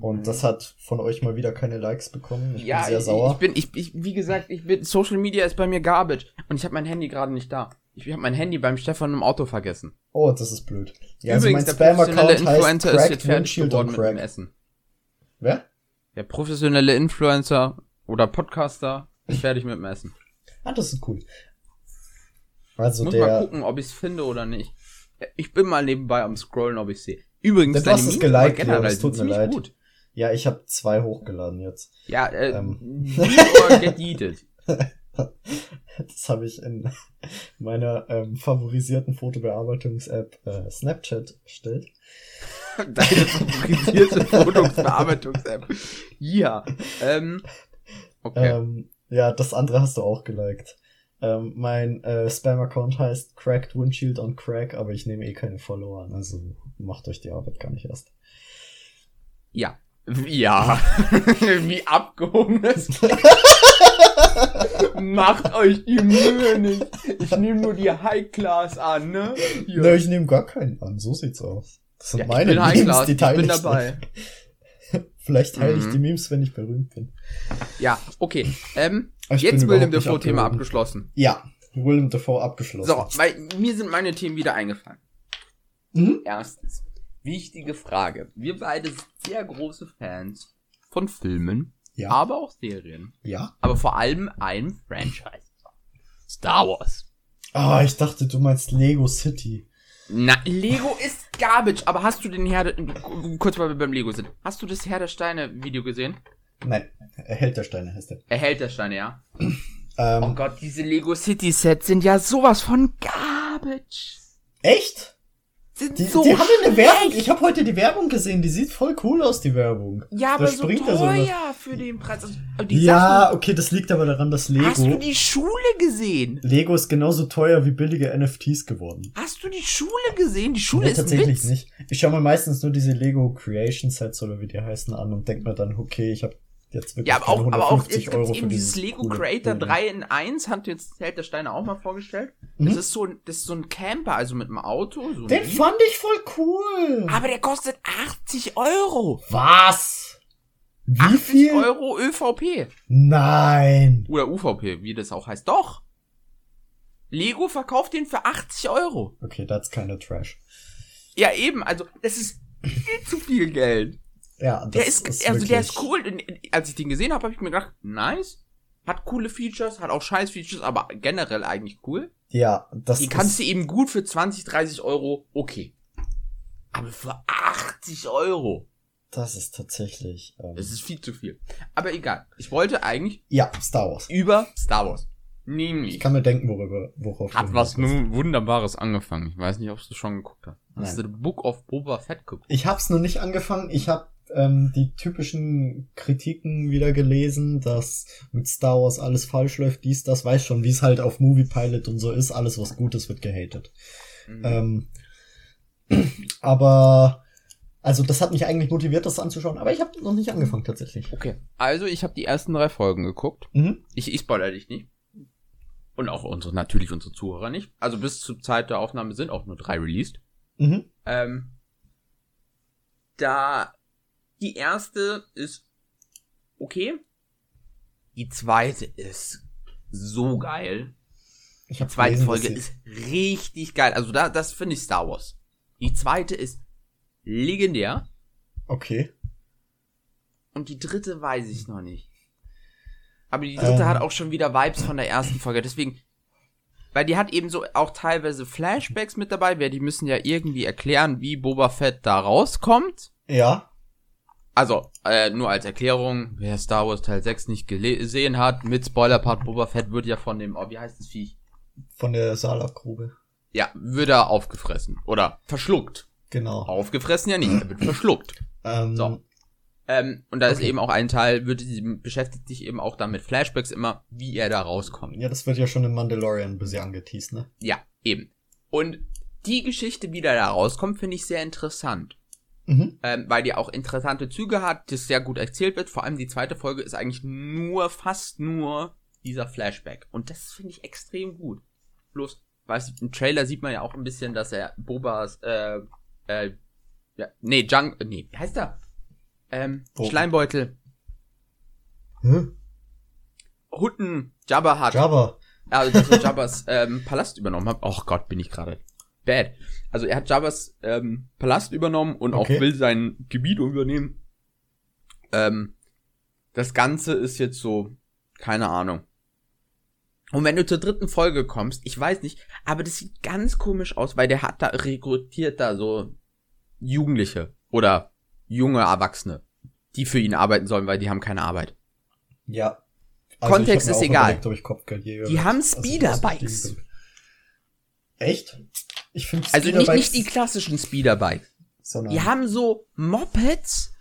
Und mhm. das hat von euch mal wieder keine Likes bekommen. Ich ja, bin sehr ich, sauer. Ich bin, ich, ich, wie gesagt, ich bin, Social Media ist bei mir Garbage. Und ich habe mein Handy gerade nicht da. Ich habe mein Handy beim Stefan im Auto vergessen. Oh, das ist blöd. Ja, also Übrigens, also mein der professionelle Influencer ist jetzt fertig geworden mit dem Essen. Wer? Der professionelle Influencer oder Podcaster ist fertig mit dem Essen. Ah, das ist cool. Also Muss der... mal gucken, ob ich es finde oder nicht. Ich bin mal nebenbei am Scrollen, ob ich sehe. Übrigens, du hast es geliked, generell, ja, tut mir leid. Gut. Ja, ich habe zwei hochgeladen jetzt. Ja, äh, ähm. gedietet. das habe ich in meiner ähm, favorisierten Fotobearbeitungs-App äh, Snapchat erstellt. Deine favorisierte Fotobearbeitungs-App. Ja. Ähm, okay. Ähm, ja, das andere hast du auch geliked. Ähm, mein äh, Spam-Account heißt Cracked Windshield on Crack, aber ich nehme eh keine Follower an, also macht euch die Arbeit gar nicht erst. Ja, ja, wie abgehoben es Macht euch die Mühe nicht. Ich nehme nur die High Class an, ne? Hier. Ne, ich nehme gar keinen an. So sieht's aus. Das sind ja, meine Memes, die teile ich. bin dabei. Vielleicht teile mhm. ich die Memes, wenn ich berühmt bin. Ja, okay. Ähm, jetzt William Dafoe Thema abgeschlossen. Ja, William Dafoe abgeschlossen. So, weil mir sind meine Themen wieder eingefallen. Mhm. Erstens, wichtige Frage. Wir beide sind sehr große Fans von Filmen, ja. aber auch Serien. Ja. Aber vor allem einem Franchise. Star Wars. Ah, oh, ich dachte, du meinst Lego City. Na, Lego ist Garbage, aber hast du den Herr der, kurz weil wir beim Lego sind, hast du das Herr der Steine Video gesehen? Nein, Erhält der Steine heißt der. Erhält der Steine, ja. Ähm, oh Gott, diese Lego City Sets sind ja sowas von Garbage. Echt? sind die, so Die haben eine Werbung. Ich habe heute die Werbung gesehen. Die sieht voll cool aus, die Werbung. Ja, da aber so teuer so für den Preis. Ja, Sachen, okay, das liegt aber daran, dass Lego... Hast du die Schule gesehen? Lego ist genauso teuer wie billige NFTs geworden. Hast du die Schule gesehen? Die Schule nee, ist tatsächlich nicht. Ich schaue mir meistens nur diese Lego Creation Sets oder wie die heißen an und denk mir dann, okay, ich habe jetzt wirklich ja, aber auch, aber auch jetzt Euro eben dieses Lego Creator 3 in 1, hat jetzt Held der Steine auch mal vorgestellt. Mhm. Das ist so ein, das ist so ein Camper, also mit einem Auto. So Den fand ich voll cool. Aber der kostet 80 Euro. Was? Wie 80 viel? Euro ÖVP. Nein. Oder UVP, wie das auch heißt. Doch. Lego verkauft den für 80 Euro. Okay, that's kind of trash. Ja, eben, also, das ist viel zu viel Geld. Ja, das der ist, ist also der ist cool. Als ich den gesehen habe, habe ich mir gedacht, nice. Hat coole Features, hat auch scheiß Features, aber generell eigentlich cool. Ja, das Die kannst du eben gut für 20, 30 Euro, okay. Aber für 80 Euro. Das ist tatsächlich. Ähm, das ist viel zu viel. Aber egal. Ich wollte eigentlich. Ja, Star Wars. Über Star Wars. Nämlich. Ich kann mir denken, worüber, worauf Hat was nun Wunderbares angefangen. Ich weiß nicht, ob du schon geguckt hast. Hast Nein. du The Book of Boba Fett geguckt? Ich hab's noch nicht angefangen. Ich hab ähm, die typischen Kritiken wieder gelesen, dass mit Star Wars alles falsch läuft, dies, das, weiß schon, wie es halt auf Movie Pilot und so ist, alles was Gutes wird gehatet. Mhm. Ähm, aber also das hat mich eigentlich motiviert, das anzuschauen, aber ich habe noch nicht angefangen tatsächlich. Okay, also ich habe die ersten drei Folgen geguckt. Mhm. Ich, ich spoilere dich nicht. Und auch unsere, natürlich unsere Zuhörer nicht. Also bis zur Zeit der Aufnahme sind auch nur drei released. Mhm. Ähm, da die erste ist okay. Die zweite ist so geil. Ich die zweite gelesen, Folge ist richtig geil. Also da, das finde ich Star Wars. Die zweite ist legendär. Okay. Und die dritte weiß ich noch nicht. Aber die dritte ähm. hat auch schon wieder Vibes von der ersten Folge. Deswegen, weil die hat eben so auch teilweise Flashbacks mit dabei, weil die müssen ja irgendwie erklären, wie Boba Fett da rauskommt. Ja. Also, äh, nur als Erklärung, wer Star Wars Teil 6 nicht gesehen hat, mit Spoilerpart, Boba Fett wird ja von dem, oh, wie heißt das Viech? Von der Salakgrube. Ja, wird er aufgefressen. Oder verschluckt. Genau. Aufgefressen ja nicht, er wird verschluckt. Ähm, So. Ähm, und da ist Okay. eben auch ein Teil, wird, beschäftigt sich eben auch dann mit Flashbacks immer, wie er da rauskommt. Ja, das wird ja schon im Mandalorian ein bisschen angeteased, ne? Ja, eben. Und die Geschichte, wie der da rauskommt, finde ich sehr interessant. Mhm. Ähm, weil die auch interessante Züge hat, das sehr gut erzählt wird. Vor allem die zweite Folge ist eigentlich nur, fast nur dieser Flashback. Und das finde ich extrem gut. Bloß, weißt du, im Trailer sieht man ja auch ein bisschen, dass er Bobas, äh, äh, ja, nee, Junk, äh, nee, wie heißt er? Ähm, Bo- Schleimbeutel, Hm? Hutten, Jabba hat. Jabba. Also, dass er Jabbas ähm, Palast übernommen hat. Oh Gott, bin ich gerade bad. Also er hat Jabbas ähm, Palast übernommen und Okay. auch will sein Gebiet übernehmen. Ähm, das Ganze ist jetzt so, keine Ahnung. Und wenn du zur dritten Folge kommst, ich weiß nicht, aber das sieht ganz komisch aus, weil der hat da rekrutiert da so Jugendliche oder junge Erwachsene, die für ihn arbeiten sollen, weil die haben keine Arbeit. Ja. Kontext hab mir ist egal. überlegt, Die haben Also, Speederbikes. das- Echt? Ich finde Also nicht, nicht die klassischen Speederbikes. sondern Die haben so Mopeds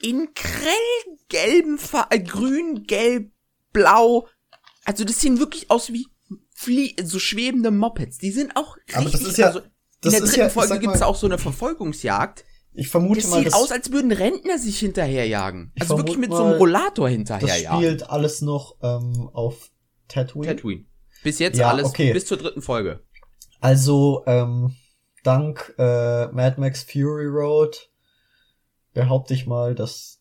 in grellgelben, äh, grün, gelb, blau. Also das sehen wirklich aus wie Flie so schwebende Mopeds. Die sind auch richtig. Aber das ist ja- also in das der dritten ja, Folge gibt's mal- auch so eine Verfolgungsjagd. ich vermute Das mal, sieht das, aus, als würden Rentner sich hinterherjagen. Also wirklich mit so einem mal, Rollator das hinterherjagen. spielt alles noch ähm, auf Tatooine. Tatooine. Bis jetzt Ja, alles, okay. bis zur dritten Folge. Also, ähm, dank äh, Mad Max Fury Road behaupte ich mal, dass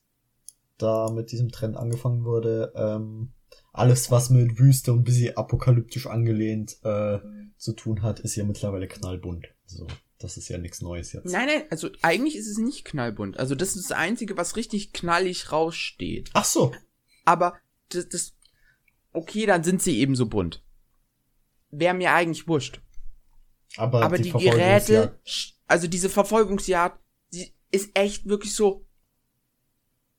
da mit diesem Trend angefangen wurde. Ähm, alles, was mit Wüste und bisschen apokalyptisch angelehnt äh, zu tun hat, ist ja mittlerweile knallbunt. So, das ist ja nichts Neues jetzt. Nein, nein, also eigentlich ist es nicht knallbunt. Also das ist das Einzige, was richtig knallig raussteht. Ach so. Aber das, das, okay, dann sind sie eben so bunt. Wäre mir eigentlich wurscht. Aber, Aber die, Verfolgungsjagd- Geräte, also diese Verfolgungsjagd, die ist echt wirklich so.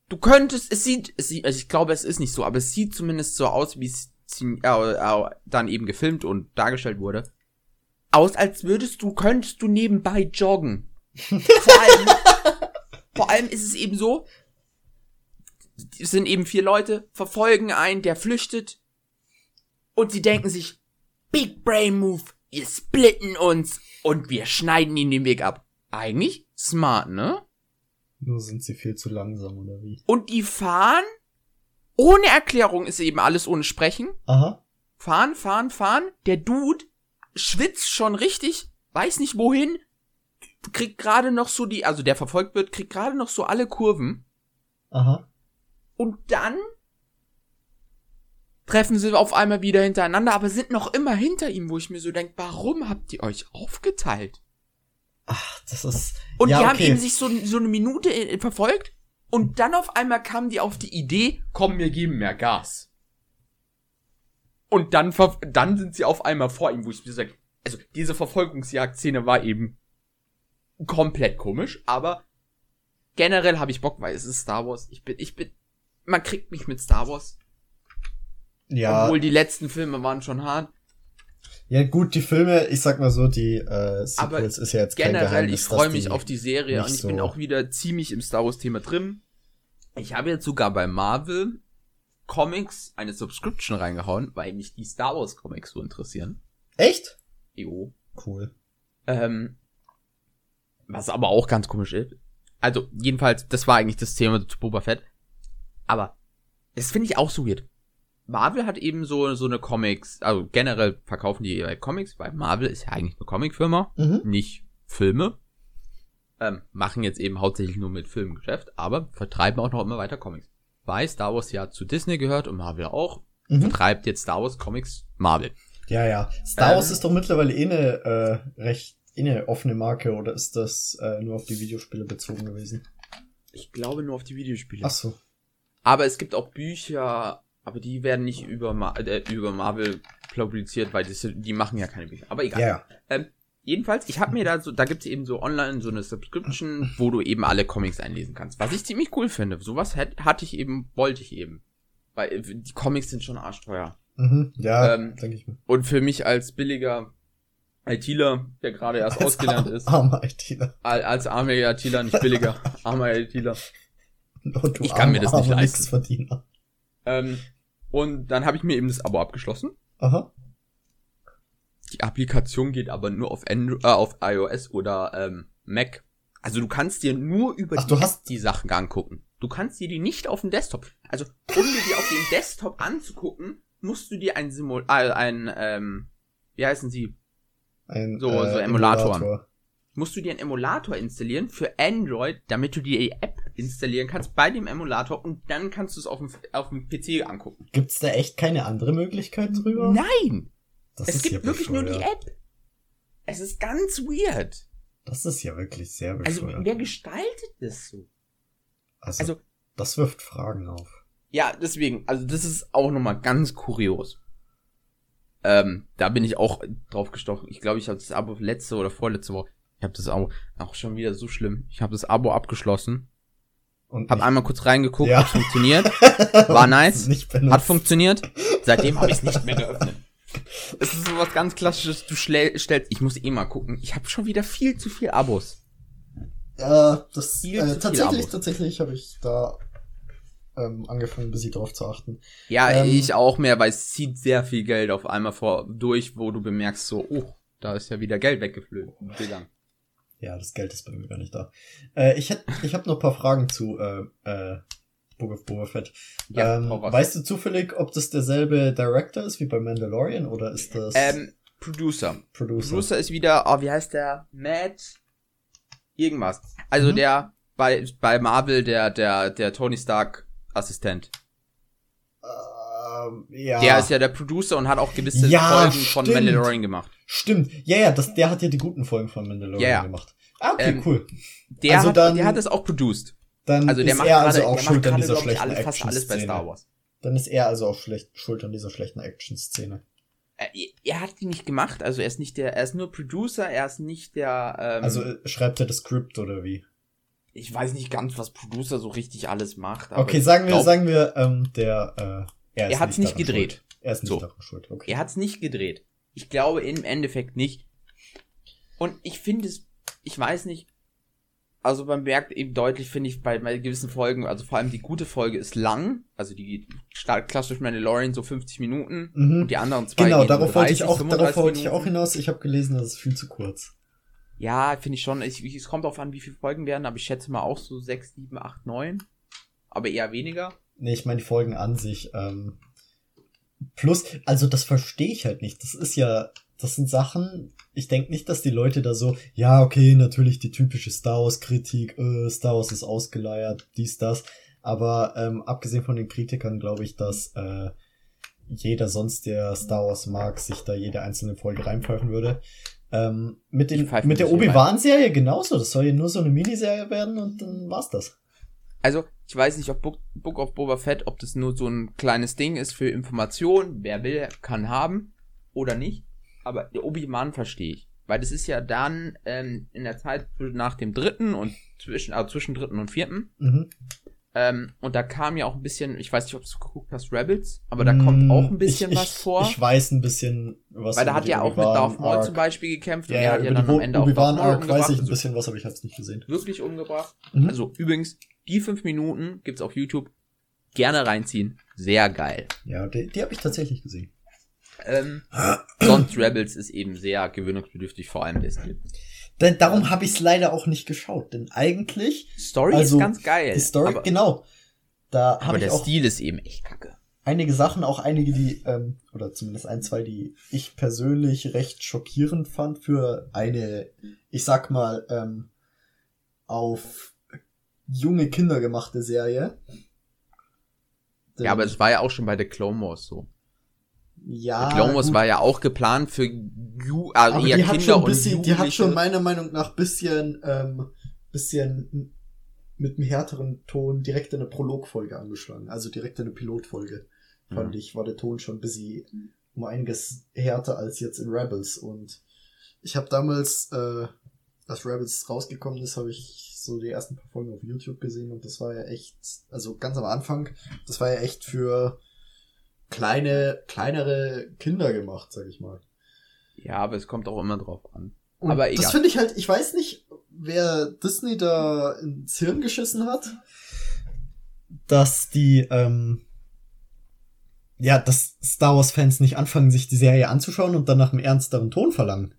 Du könntest, es sieht, es sieht, also ich glaube, es ist nicht so, aber es sieht zumindest so aus, wie es äh, äh, dann eben gefilmt und dargestellt wurde. Aus, als würdest du, könntest du nebenbei joggen. Vor allem, vor allem ist es eben so, es sind eben vier Leute, verfolgen einen, der flüchtet. Und sie denken sich, Big Brain Move, wir splitten uns und wir schneiden ihnen den Weg ab. Eigentlich smart, ne? Nur sind sie viel zu langsam, oder wie? Und die fahren, ohne Erklärung ist eben alles ohne Sprechen. Aha. Fahren, fahren, fahren. Der Dude schwitzt schon richtig, weiß nicht wohin, kriegt gerade noch so die, also der verfolgt wird, kriegt gerade noch so alle Kurven. Aha. Und dann treffen sie auf einmal wieder hintereinander, aber sind noch immer hinter ihm, wo ich mir so denke, warum habt ihr euch aufgeteilt? Ach, das ist. Und ja, die haben okay. eben sich so, so eine Minute äh, verfolgt und dann auf einmal kamen die auf die Idee, komm, wir geben mehr Gas. Und dann, dann sind sie auf einmal vor ihm, wo ich mir sage, also diese Verfolgungsjagd-Szene war eben komplett komisch, aber generell habe ich Bock, weil es ist Star Wars. Ich bin, ich bin, man kriegt mich mit Star Wars, ja, obwohl die letzten Filme waren schon hart. ja, gut, die Filme, ich sag mal so, die äh, Sequels ist ja jetzt kein Generell, Geheimnis, ich freue mich auf die Serie und ich bin so- auch wieder ziemlich im Star Wars Thema drin. Ich habe jetzt sogar bei Marvel Comics eine Subscription reingehauen, weil mich die Star Wars Comics so interessieren. Echt? Jo. Cool. Ähm, was aber auch ganz komisch ist. Also, jedenfalls, das war eigentlich das Thema zu Boba Fett. Aber, das finde ich auch so weird. Marvel hat eben so, so eine Comics, also generell verkaufen die ihre Comics, weil Marvel ist ja eigentlich eine Comicfirma, Mhm. nicht Filme. Ähm, machen jetzt eben hauptsächlich nur mit Filmgeschäft, aber vertreiben auch noch immer weiter Comics. Weil Star Wars ja zu Disney gehört und Marvel auch, Mhm. vertreibt jetzt Star Wars Comics Marvel. Ja, ja. Star Wars Ähm, ist doch mittlerweile eh eine äh, recht eh eine offene Marke oder ist das äh, nur auf die Videospiele bezogen gewesen? Ich glaube nur auf die Videospiele. Ach so. Aber es gibt auch Bücher, aber die werden nicht über, Ma äh, über Marvel publiziert, weil das, die machen ja keine Bücher. Aber egal. Ja. Ähm, jedenfalls, ich habe mir da so, da gibt's eben so online so eine Subscription, wo du eben alle Comics einlesen kannst. Was ich ziemlich cool finde. Sowas hatte ich eben, wollte ich eben. Weil äh, die Comics sind schon arschteuer. Mhm, ja, ähm, denke ich mir. Und für mich als billiger ITler, der gerade erst als ausgelernt ar ist. Armer ITler. Als armer ITler, nicht billiger. armer ITler. ich kann arm, mir das nicht leisten. Ähm, und dann habe ich mir eben das Abo abgeschlossen. Aha. Die Applikation geht aber nur auf, Android, äh, auf iOS oder ähm, Mac. Also du kannst dir nur über Ach, die, hast... die Sachen angucken. Du kannst dir die nicht auf dem Desktop. Also um dir die auf dem Desktop anzugucken, musst du dir ein Simul, äh, ein, ähm, wie heißen sie? Ein, so, äh, so Emulatoren. Emulator. Musst du dir einen Emulator installieren für Android, damit du die App installieren kannst bei dem Emulator und dann kannst du es auf dem, auf dem PC angucken. Gibt's da echt keine andere Möglichkeit drüber? Nein! Das es gibt wirklich nur die App. Es ist ganz weird. Das ist ja wirklich sehr also, bescheuert. Also, wer gestaltet das so? Also, also das wirft Fragen auf. Ja, deswegen, also das ist auch nochmal ganz kurios. Ähm, da bin ich auch drauf gestochen. Ich glaube, ich habe das Abo letzte oder vorletzte Woche. Ich habe das Abo auch schon wieder so schlimm. Ich habe das Abo abgeschlossen. Und hab einmal kurz reingeguckt, ja. hat funktioniert. War nice. Hat funktioniert. Seitdem habe ich es nicht mehr geöffnet. Es ist so was ganz klassisches, du stellst, ich muss eh mal gucken. Ich habe schon wieder viel zu viel Abos. Ja, das äh, tatsächlich, tatsächlich habe ich da ähm, angefangen, ein bisschen drauf zu achten. Ja, ähm, ich auch mehr, weil es zieht sehr viel Geld auf einmal vor durch, wo du bemerkst so, oh, da ist ja wieder Geld weggeflöht. Ja, das Geld ist bei mir gar nicht da. Äh, ich hätte, ich habe noch ein paar Fragen zu äh, äh, Book of Boba Fett. Ja, ähm, weißt du zufällig, ob das derselbe Director ist wie bei Mandalorian oder ist das? Ähm, Producer. Producer. Producer ist wieder, oh, wie heißt der? Matt irgendwas. Also mhm. der bei bei Marvel der der der Tony Stark Assistent. Ähm, ja. Der ist ja der Producer und hat auch gewisse ja, Folgen stimmt. von Mandalorian gemacht. Stimmt. Ja, ja, das, der hat ja die guten Folgen von Mandalorian ja, gemacht. Ah, okay, ähm, cool. Der, also hat, dann, der hat es auch produced. Dann also der ist macht er also auch schuld an dieser schlechten alles, fast alles bei Star Wars. Dann ist er also auch schlecht, schuld an dieser schlechten Action-Szene. Äh, er hat die nicht gemacht, also er ist nicht der, er ist nur Producer, er ist nicht der. Ähm, also äh, schreibt er das Skript oder wie? Ich weiß nicht ganz, was Producer so richtig alles macht. okay, sagen wir, glaub, sagen wir, ähm, der. Äh, er, er hat es nicht, nicht gedreht. Schuld. Er ist nicht so. daran schuld. Okay. Er hat es nicht gedreht. Ich glaube im Endeffekt nicht. Und ich finde es, ich weiß nicht, also man merkt eben deutlich, finde ich, bei, bei gewissen Folgen, also vor allem die gute Folge ist lang, also die klassisch Mandalorian so 50 Minuten mhm. und die anderen zwei Genau, darauf wollte ich auch, darauf wollte ich auch hinaus. Ich habe gelesen, das ist viel zu kurz. Ja, finde ich schon. Ich, es kommt darauf an, wie viele Folgen werden, aber ich schätze mal auch so 6, 7, 8, 9. Aber eher weniger. Nee, ich meine die Folgen an sich. Ähm, plus, also das verstehe ich halt nicht. Das ist ja, das sind Sachen, ich denke nicht, dass die Leute da so, ja, okay, natürlich die typische Star Wars-Kritik, äh, Star Wars ist ausgeleiert, dies, das. Aber ähm, abgesehen von den Kritikern glaube ich, dass äh, jeder sonst, der Star Wars mag, sich da jede einzelne Folge reinpfeifen würde. Ähm, mit, den, mit der Obi-Wan-Serie genauso. Das soll ja nur so eine Miniserie werden und dann war's das. Also, ich weiß nicht, ob Book, Book of Boba Fett, ob das nur so ein kleines Ding ist für Informationen. Wer will, kann haben oder nicht aber Obi-Wan verstehe ich. Weil das ist ja dann ähm, in der Zeit nach dem dritten und zwischen, also zwischen dritten und vierten. Mhm. Ähm, und da kam ja auch ein bisschen, ich weiß nicht, ob du geguckt hast, Rebels, aber da kommt mm, auch ein bisschen ich, was vor. Ich weiß ein bisschen was. Weil da hat ja auch mit Darth Maul zum Beispiel gekämpft ja, und er hat ja dann am Ende auch Darth Maul Arc weiß ich ein bisschen was, aber ich hab's nicht gesehen. Wirklich umgebracht. Mhm. Also übrigens, die fünf Minuten gibt's auf YouTube. Gerne reinziehen. Sehr geil. Ja, die, die habe ich tatsächlich gesehen. Ähm, sonst Rebels ist eben sehr gewöhnungsbedürftig, vor allem Stil. Denn darum habe ich es leider auch nicht geschaut, denn eigentlich Story also, ist ganz geil. Die Story, aber, genau. Da aber der Stil ist eben echt kacke. Einige Sachen, auch einige, die ähm, oder zumindest ein, zwei, die ich persönlich recht schockierend fand für eine, ich sag mal, ähm, auf junge Kinder gemachte Serie. Denn, ja, aber es war ja auch schon bei The Clone Wars so. Ja. Clone Wars war ja auch geplant für Ju also eher Kinder schon bisschen, Die hat schon meiner Meinung nach bisschen, ähm, bisschen mit einem härteren Ton direkt in eine Prologfolge angeschlagen. Also direkt in eine Pilotfolge. Fand ja. ich, war der Ton schon ein bisschen um einiges härter als jetzt in Rebels. Und ich habe damals, äh, als Rebels rausgekommen ist, habe ich so die ersten paar Folgen auf YouTube gesehen und das war ja echt, also ganz am Anfang, das war ja echt für kleine, kleinere Kinder gemacht, sag ich mal. Ja, aber es kommt auch immer drauf an. Und aber egal. Das finde ich halt, ich weiß nicht, wer Disney da ins Hirn geschissen hat, dass die, ähm, ja, dass Star Wars Fans nicht anfangen, sich die Serie anzuschauen und dann nach einem ernsteren Ton verlangen.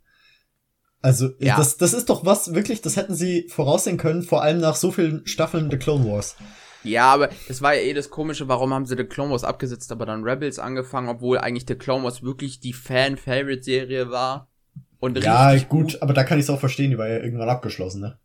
Also, ja. das, das ist doch was, wirklich, das hätten sie voraussehen können, vor allem nach so vielen Staffeln The Clone Wars. Ja, aber das war ja eh das Komische, warum haben sie The Clone Wars abgesetzt, aber dann Rebels angefangen, obwohl eigentlich The Clone Wars wirklich die Fan-Favorite-Serie war. Und ja, gut, gut, aber da kann ich es auch verstehen, die war ja irgendwann abgeschlossen, ne?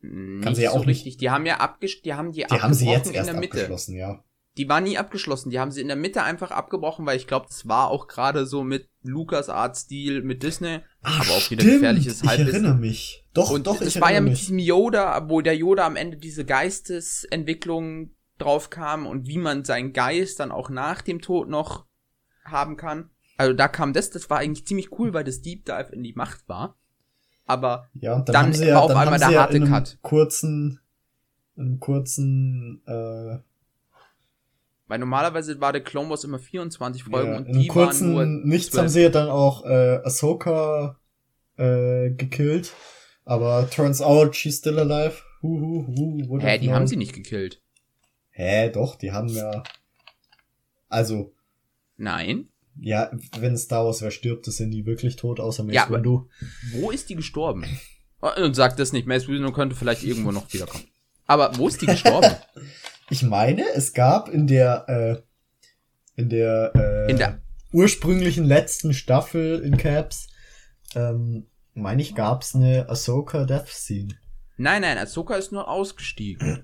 Nicht kann sie ja auch so nicht. richtig. Die haben ja abgesch die haben die, die haben sie jetzt erst abgeschlossen, ja die war nie abgeschlossen. Die haben sie in der Mitte einfach abgebrochen, weil ich glaube, das war auch gerade so mit Lukas Art Stil mit Disney. Ach, aber auch wieder gefährliches Halbwissen. Ich erinnere mich. Doch, und doch, es war ja mit mich. diesem Yoda, wo der Yoda am Ende diese Geistesentwicklung drauf kam und wie man seinen Geist dann auch nach dem Tod noch haben kann. Also da kam das, das war eigentlich ziemlich cool, weil das Deep Dive in die Macht war. Aber ja, dann, dann war ja, auf einmal der harte ja Cut. Kurzen, einen kurzen äh, weil normalerweise war der Clone Wars immer 24 Folgen ja, und die kurzen waren nur Nichts 12. haben sie ja dann auch äh, Ahsoka äh, gekillt. Aber turns out she's still alive. Hu, hu, hu, Hä, die haben sie nicht gekillt. Hä, doch, die haben ja. Also. Nein. Ja, wenn Star Wars wer stirbt, ist er nie wirklich tot, außer Mace ja, Windu. Wo ist die gestorben? Oh, und sagt das nicht, Mace Windu könnte vielleicht irgendwo noch wiederkommen. Aber wo ist die gestorben? Ich meine, es gab in der, äh, in der, äh, in der ursprünglichen letzten Staffel in Caps, ähm, meine ich, gab's eine Ahsoka Death Scene. Nein, nein, Ahsoka ist nur ausgestiegen.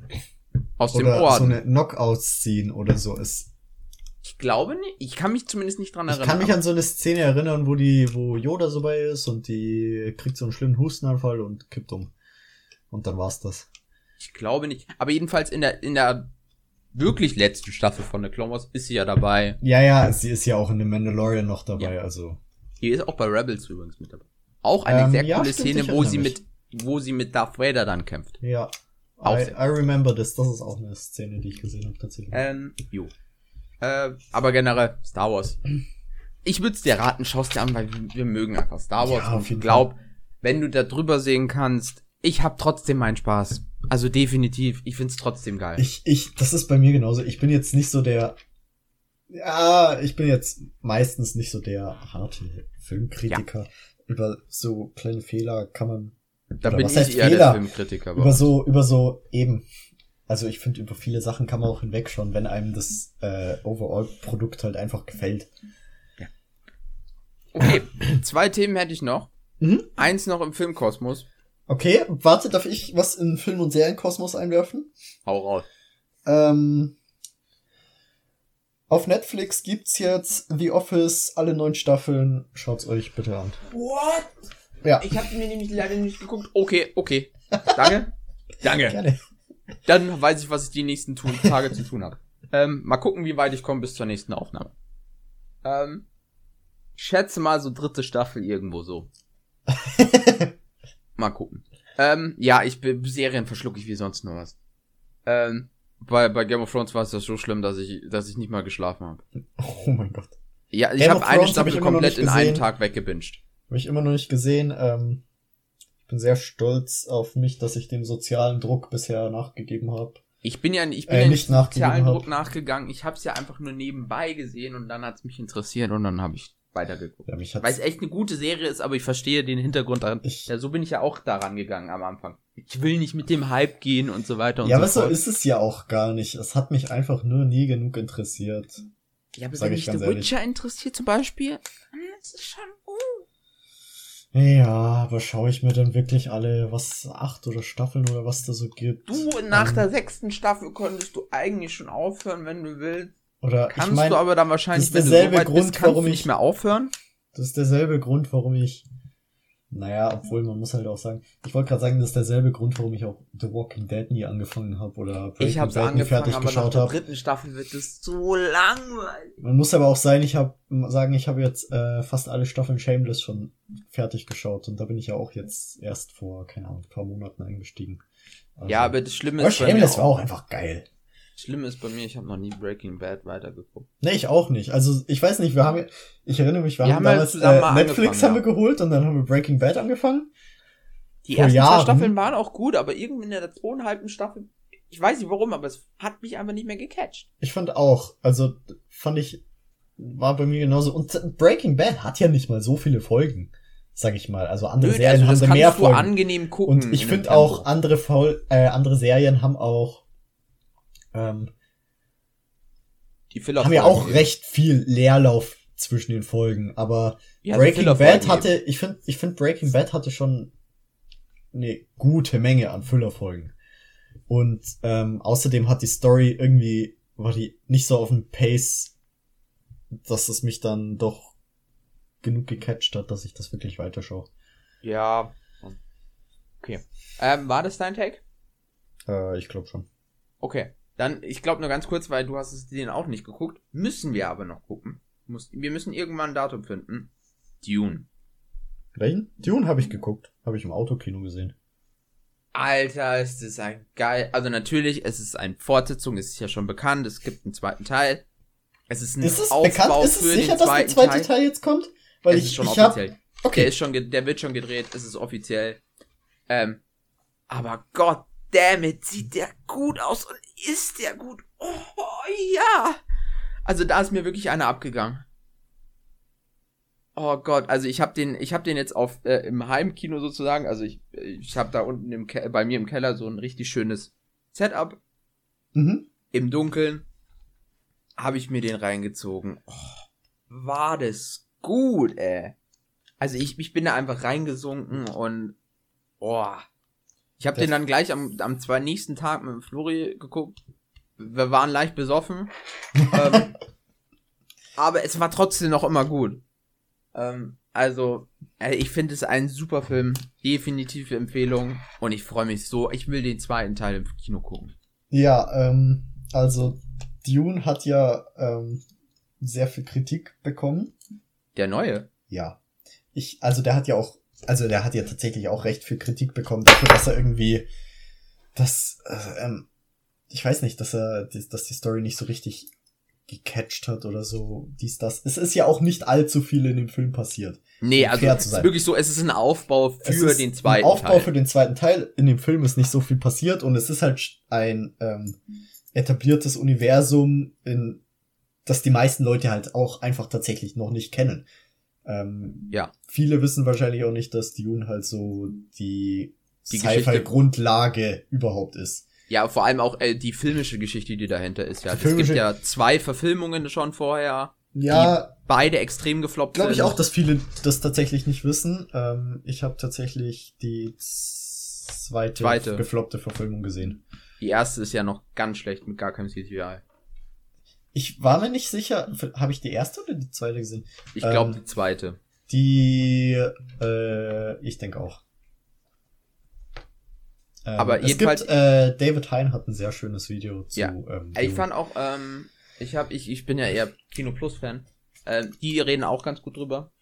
Aus oder dem Orden. so eine Knockout-Scene oder so ist. Ich glaube nicht. Ich kann mich zumindest nicht dran erinnern. Ich kann mich an so eine Szene erinnern, wo die, wo Yoda so bei ist und die kriegt so einen schlimmen Hustenanfall und kippt um. Und dann war's das. Ich glaube nicht. Aber jedenfalls in der, in der wirklich letzten Staffel von The Clone Wars ist sie ja dabei. Ja, ja, sie ist ja auch in The Mandalorian noch dabei, ja. also. Die ist auch bei Rebels übrigens mit dabei. Auch eine ähm, sehr ja, coole stimmt, Szene, wo sie mit, wo sie mit Darth Vader dann kämpft. Ja. Auch I, I remember this. Das ist auch eine Szene, die ich gesehen habe, tatsächlich. Ähm, jo. Äh, aber generell, Star Wars. Ich würde es dir raten, schaust dir an, weil wir, mögen einfach Star Wars ja, und ich glaub, wenn du da drüber sehen kannst, ich habe trotzdem meinen Spaß. Also definitiv, ich find's trotzdem geil. Ich, ich, das ist bei mir genauso. Ich bin jetzt nicht so der, ja, ich bin jetzt meistens nicht so der harte Filmkritiker. Ja. Über so kleine Fehler kann man. Da bin ich eher Fehler? der Filmkritiker. Über so, über so eben. Also ich finde, über viele Sachen kann man auch hinwegschauen, wenn einem das äh, Overall-Produkt halt einfach gefällt. Ja. Okay, zwei Themen hätte ich noch. Mhm. Eins noch im Filmkosmos. Okay, warte, darf ich was in Film- und Serienkosmos einwerfen? Hau raus. Ähm, auf Netflix gibt's jetzt The Office, alle neun Staffeln. Schaut's euch bitte an. What? Ja. Ich habe mir nämlich leider nicht geguckt. Okay, okay. Danke. Danke. Gerne. Dann weiß ich, was ich die nächsten tun, Tage zu tun habe. Ähm, mal gucken, wie weit ich komme bis zur nächsten Aufnahme. Ähm, schätze mal so dritte Staffel irgendwo so. Mal gucken. Ähm, ja, ich bin Serien verschlucke ich wie sonst nur was. Ähm, bei, bei Game of Thrones war es das so schlimm, dass ich, dass ich nicht mal geschlafen habe. Oh mein Gott. Ja, ich habe eine Staffel hab komplett in einem Tag weggebinged. Habe ich immer noch nicht gesehen. Ähm, ich bin sehr stolz auf mich, dass ich dem sozialen Druck bisher nachgegeben habe. Ich bin ja, ich bin äh, ja nicht dem sozialen Druck nachgegangen. Ich habe es ja einfach nur nebenbei gesehen und dann hat es mich interessiert und dann habe ich weitergeguckt. Ja, Weil es echt eine gute Serie ist, aber ich verstehe den Hintergrund daran. Ich, ja, so bin ich ja auch daran gegangen am Anfang. Ich will nicht mit dem Hype gehen und so weiter und ja, so fort. Ja, aber so ist es ja auch gar nicht. Es hat mich einfach nur nie genug interessiert. Ja, aber wenn mich The Witcher ehrlich. interessiert zum Beispiel, das ist schon gut. Ja, aber schaue ich mir dann wirklich alle, was, acht oder Staffeln oder was da so gibt? Du, nach ähm, der sechsten Staffel konntest du eigentlich schon aufhören, wenn du willst. Oder kannst ich mein, du aber dann wahrscheinlich, das ist derselbe wenn du so Grund, bist, warum ich nicht mehr aufhören. Das ist derselbe Grund, warum ich Naja, obwohl man muss halt auch sagen, ich wollte gerade sagen, das ist derselbe Grund, warum ich auch The Walking Dead nie angefangen habe oder Breaking ich hab's Bad nie fertig aber geschaut habe. dritten Staffel wird es so langweilig. Man muss aber auch sein, ich habe sagen, ich habe jetzt äh, fast alle Staffeln Shameless schon fertig geschaut und da bin ich ja auch jetzt erst vor keine Ahnung, ein paar Monaten eingestiegen. Also, ja, aber das Schlimme ist Shameless war auch einfach geil. Schlimm ist bei mir, ich habe noch nie Breaking Bad weitergeguckt. Nee, ich auch nicht. Also ich weiß nicht, wir haben, ich erinnere mich, wir, wir haben, haben damals äh, Netflix haben wir geholt und dann haben wir Breaking Bad angefangen. Die ersten Jahren. zwei Staffeln waren auch gut, aber irgendwie in der zweieinhalben Staffel, ich weiß nicht warum, aber es hat mich einfach nicht mehr gecatcht. Ich fand auch, also fand ich, war bei mir genauso. Und Breaking Bad hat ja nicht mal so viele Folgen sag ich mal. Also andere Nö, Serien also haben mehr Folgen. angenehm gucken. Und ich finde auch andere Fol äh, andere Serien haben auch ähm, die Filler haben ja auch recht viel Leerlauf zwischen den Folgen, aber ja, Breaking Bad hatte, ich finde, ich finde Breaking Bad hatte schon eine gute Menge an Füllerfolgen. Und ähm, außerdem hat die Story irgendwie, war die nicht so auf dem Pace, dass es mich dann doch genug gecatcht hat, dass ich das wirklich weiterschaue. Ja. Okay. Ähm, war das dein Take? Äh, ich glaube schon. Okay. Dann, ich glaube nur ganz kurz, weil du hast es den auch nicht geguckt. Müssen wir aber noch gucken. Muss, wir müssen irgendwann ein Datum finden. Dune. Welchen? Dune habe ich geguckt. Habe ich im Autokino gesehen. Alter, ist das ein geil. Also natürlich, es ist eine Fortsetzung, es ist ja schon bekannt, es gibt einen zweiten Teil. Es ist ein ist es Aufbau bekannt? Ist es sicher, dass der zweite Teil, Teil jetzt kommt? Weil es ich, ist schon ich offiziell. Hab... Okay. Der ist schon, der wird schon gedreht, es ist offiziell. Ähm, aber Gott damn it, sieht der gut aus und ist der gut. Oh, ja. Also da ist mir wirklich einer abgegangen. Oh Gott, also ich habe den, ich habe den jetzt auf äh, im Heimkino sozusagen. Also ich, ich habe da unten im Ke bei mir im Keller so ein richtig schönes Setup. Mhm. Im Dunkeln habe ich mir den reingezogen. Oh, war das gut, ey. Also ich, ich bin da einfach reingesunken und oh, ich habe den dann gleich am, am zwei nächsten Tag mit Flori geguckt. Wir waren leicht besoffen. ähm, aber es war trotzdem noch immer gut. Ähm, also, äh, ich finde es ein super Film. Definitive Empfehlung. Und ich freue mich so. Ich will den zweiten Teil im Kino gucken. Ja, ähm, also Dune hat ja ähm, sehr viel Kritik bekommen. Der neue? Ja. Ich, also der hat ja auch also der hat ja tatsächlich auch recht viel Kritik bekommen dafür, dass er irgendwie das, äh, ähm, ich weiß nicht, dass er, dass die Story nicht so richtig gecatcht hat oder so, dies, das. Es ist ja auch nicht allzu viel in dem Film passiert. Nee, also es ist wirklich so, es ist ein Aufbau für den zweiten Teil. Ein Aufbau Teil. für den zweiten Teil. In dem Film ist nicht so viel passiert und es ist halt ein ähm, etabliertes Universum, in das die meisten Leute halt auch einfach tatsächlich noch nicht kennen. Ähm, ja. Viele wissen wahrscheinlich auch nicht, dass Dune halt so die, die Sci-Fi-Grundlage überhaupt ist. Ja, vor allem auch äh, die filmische Geschichte, die dahinter ist. Ja, es gibt ja zwei Verfilmungen schon vorher. Ja. Beide extrem gefloppt glaub sind. Glaube ich auch, dass viele das tatsächlich nicht wissen. Ähm, ich habe tatsächlich die zweite, zweite gefloppte Verfilmung gesehen. Die erste ist ja noch ganz schlecht mit gar keinem CGI. Ich war mir nicht sicher, habe ich die erste oder die zweite gesehen? Ich glaube ähm, die zweite. Die, äh, ich denke auch. Ähm, Aber jedenfalls. Gibt, äh, David Hein hat ein sehr schönes Video zu. Ja. Ähm, ich fand auch, ähm, ich habe, ich, ich bin ja eher Kino Plus Fan. Ähm, die reden auch ganz gut drüber.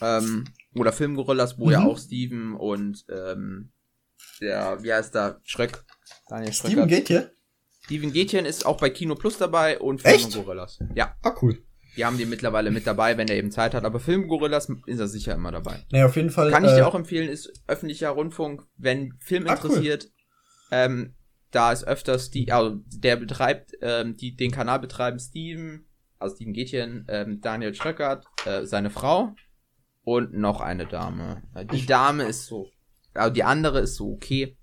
Ähm, oder Filmgorillas, wo mhm. ja auch Steven und ähm, der, wie heißt da, Schröck. Daniel Schröck. Steven geht hier? Steven Gätchen ist auch bei Kino Plus dabei und Film Gorillas. Ja. Ah, cool. Die haben die mittlerweile mit dabei, wenn er eben Zeit hat. Aber Film Gorillas ist er sicher immer dabei. Naja, auf jeden Fall. Kann ich äh, dir auch empfehlen, ist öffentlicher Rundfunk, wenn Film ah, interessiert. Cool. Ähm, da ist öfters die, also der betreibt, ähm, die den Kanal betreiben Steven, also Steven Gätchen, ähm, Daniel Schröckert, äh, seine Frau und noch eine Dame. Die Dame ist so, also die andere ist so okay.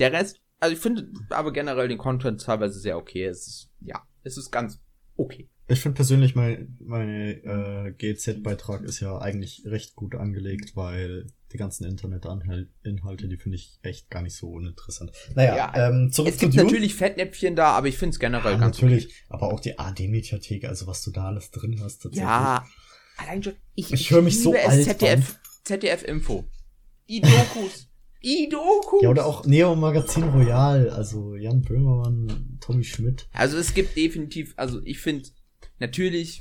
Der Rest also ich finde aber generell den Content teilweise sehr okay. Es ist, ja, es ist ganz okay. Ich finde persönlich mein meine äh, GZ-Beitrag ist ja eigentlich recht gut angelegt, weil die ganzen Internet-Inhalte, die finde ich echt gar nicht so uninteressant. Naja, ja, ähm, zurück es gibt Dune. natürlich Fettnäpfchen da, aber ich finde es generell ja, ganz natürlich. Okay. Aber auch die AD-Mediathek, also was du da alles drin hast. Ja, allein schon. Ich, ich, ich höre mich so alt ZDF, ZDF Info. Die Dokus. Die Dokus. Ja, oder auch Neo Magazin Royal, also Jan Böhmermann, Tommy Schmidt. Also es gibt definitiv, also ich finde, natürlich,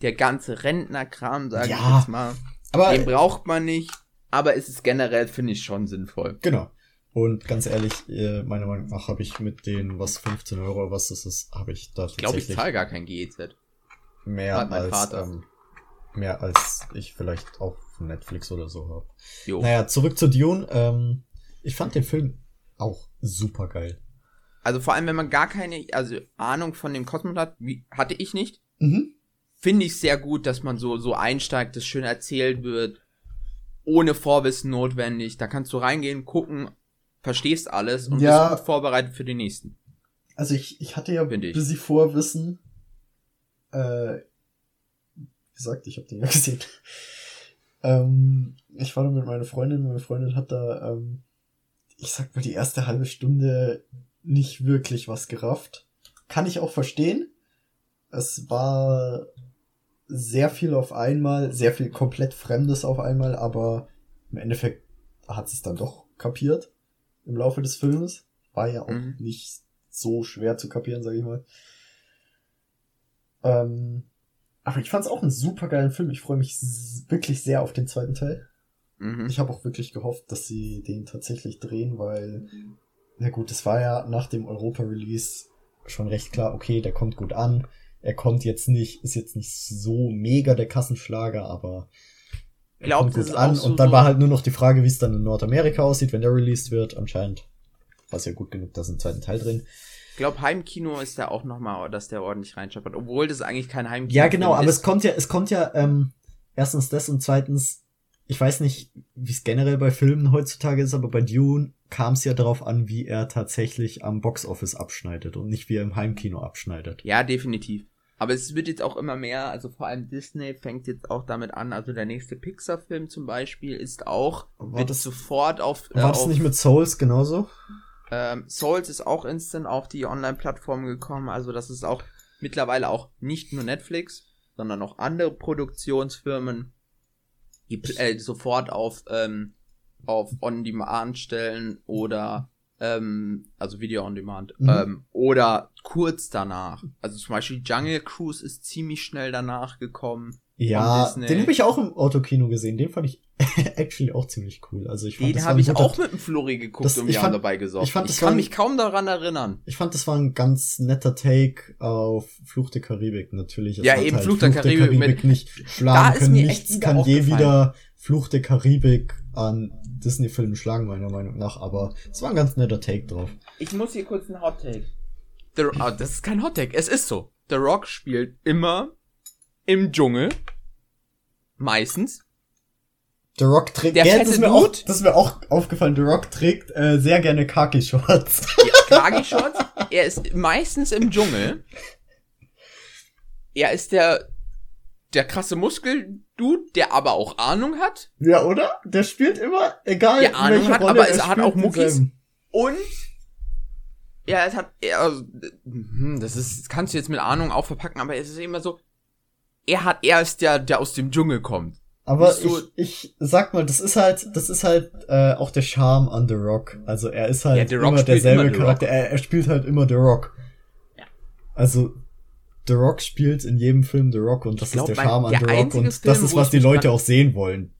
der ganze Rentnerkram, sage ja, ich jetzt mal, aber, den braucht man nicht, aber es ist generell, finde ich, schon sinnvoll. Genau. Und ganz ehrlich, äh, meiner Meinung nach habe ich mit den, was 15 Euro, was das ist, habe ich da Ich glaube, ich zahle gar kein GEZ. Mehr als, ähm, mehr als ich vielleicht auch von Netflix oder so habe. Naja, zurück zu Dune. Ähm, ich fand den Film auch super geil. Also vor allem, wenn man gar keine also Ahnung von dem Kosmos hat, wie, hatte ich nicht, mhm. finde ich sehr gut, dass man so, so einsteigt, das schön erzählt wird, ohne Vorwissen notwendig. Da kannst du reingehen, gucken, verstehst alles und ja, bist gut vorbereitet für den nächsten. Also ich, ich hatte ja ein bisschen Vorwissen. Äh, wie gesagt, ich habe den ja gesehen. Ähm, ich war da mit meiner Freundin, meine Freundin hat da, ähm, ich sag mal, die erste halbe Stunde nicht wirklich was gerafft. Kann ich auch verstehen. Es war sehr viel auf einmal, sehr viel komplett Fremdes auf einmal, aber im Endeffekt hat sie es dann doch kapiert im Laufe des Films. War ja auch mhm. nicht so schwer zu kapieren, sag ich mal. Ähm, aber ich fand es auch einen super geilen Film. Ich freue mich wirklich sehr auf den zweiten Teil. Mhm. Ich habe auch wirklich gehofft, dass sie den tatsächlich drehen, weil, na gut, es war ja nach dem Europa-Release schon recht klar, okay, der kommt gut an. Er kommt jetzt nicht, ist jetzt nicht so mega der Kassenschlager, aber Glaubt kommt gut an. So und dann war halt nur noch die Frage, wie es dann in Nordamerika aussieht, wenn der released wird. Anscheinend war es ja gut genug, dass ein zweiten Teil drin. Ich glaube, Heimkino ist ja auch nochmal, dass der ordentlich reinscheppert, obwohl das eigentlich kein Heimkino ist. Ja, genau, aber es kommt ja, es kommt ja, ähm, erstens das und zweitens, ich weiß nicht, wie es generell bei Filmen heutzutage ist, aber bei Dune kam es ja darauf an, wie er tatsächlich am Boxoffice abschneidet und nicht wie er im Heimkino abschneidet. Ja, definitiv. Aber es wird jetzt auch immer mehr, also vor allem Disney fängt jetzt auch damit an, also der nächste Pixar-Film zum Beispiel ist auch, war wird das, sofort auf. Äh, war das auf, nicht mit Souls genauso? Ähm, Souls ist auch instant auf die Online-Plattform gekommen, also das ist auch mittlerweile auch nicht nur Netflix, sondern auch andere Produktionsfirmen, die äh, sofort auf, ähm, auf On-Demand stellen oder ähm, also Video on Demand, mhm. ähm, oder kurz danach. Also zum Beispiel Jungle Cruise ist ziemlich schnell danach gekommen. Ja, den habe ich auch im Autokino gesehen. Den fand ich actually auch ziemlich cool. Also ich fand, den habe ich auch mit dem Flori geguckt das, und wir fand, haben dabei gesorgt. Ich, fand, ich kann war, mich kaum daran erinnern. Ich fand, das war ein ganz netter Take auf Fluch der Karibik natürlich. Es ja, eben halt Fluch der Karibik, der Karibik nicht schlagen können. Nichts kann je wieder Fluch der Karibik an Disney-Filmen schlagen, meiner Meinung nach. Aber es war ein ganz netter Take drauf. Ich muss hier kurz einen Hot Take. The, oh, das ist kein Hot Take, es ist so. The Rock spielt immer im Dschungel. Meistens. The Rock trägt, der ja, das, ist mir auch, das ist mir auch aufgefallen, The Rock trägt äh, sehr gerne Khaki-Shorts. Ja, Khaki-Shorts? er ist meistens im Dschungel. Er ist der, der krasse Muskel-Dude, der aber auch Ahnung hat. Ja, oder? Der spielt immer, egal der Ahnung hat, Rolle, aber er hat auch Muckis. Und ja, es hat, also, das ist, das kannst du jetzt mit Ahnung auch verpacken, aber es ist immer so, er hat, er ist der, der aus dem Dschungel kommt. Aber so, ich, ich sag mal, das ist halt, das ist halt äh, auch der Charme an The Rock. Also er ist halt ja, immer derselbe immer Charakter. Er, er spielt halt immer The Rock. Ja. Also The Rock spielt in jedem Film The Rock und das glaub, ist der Charme an The Rock und Film, das ist, was die Leute auch sehen wollen.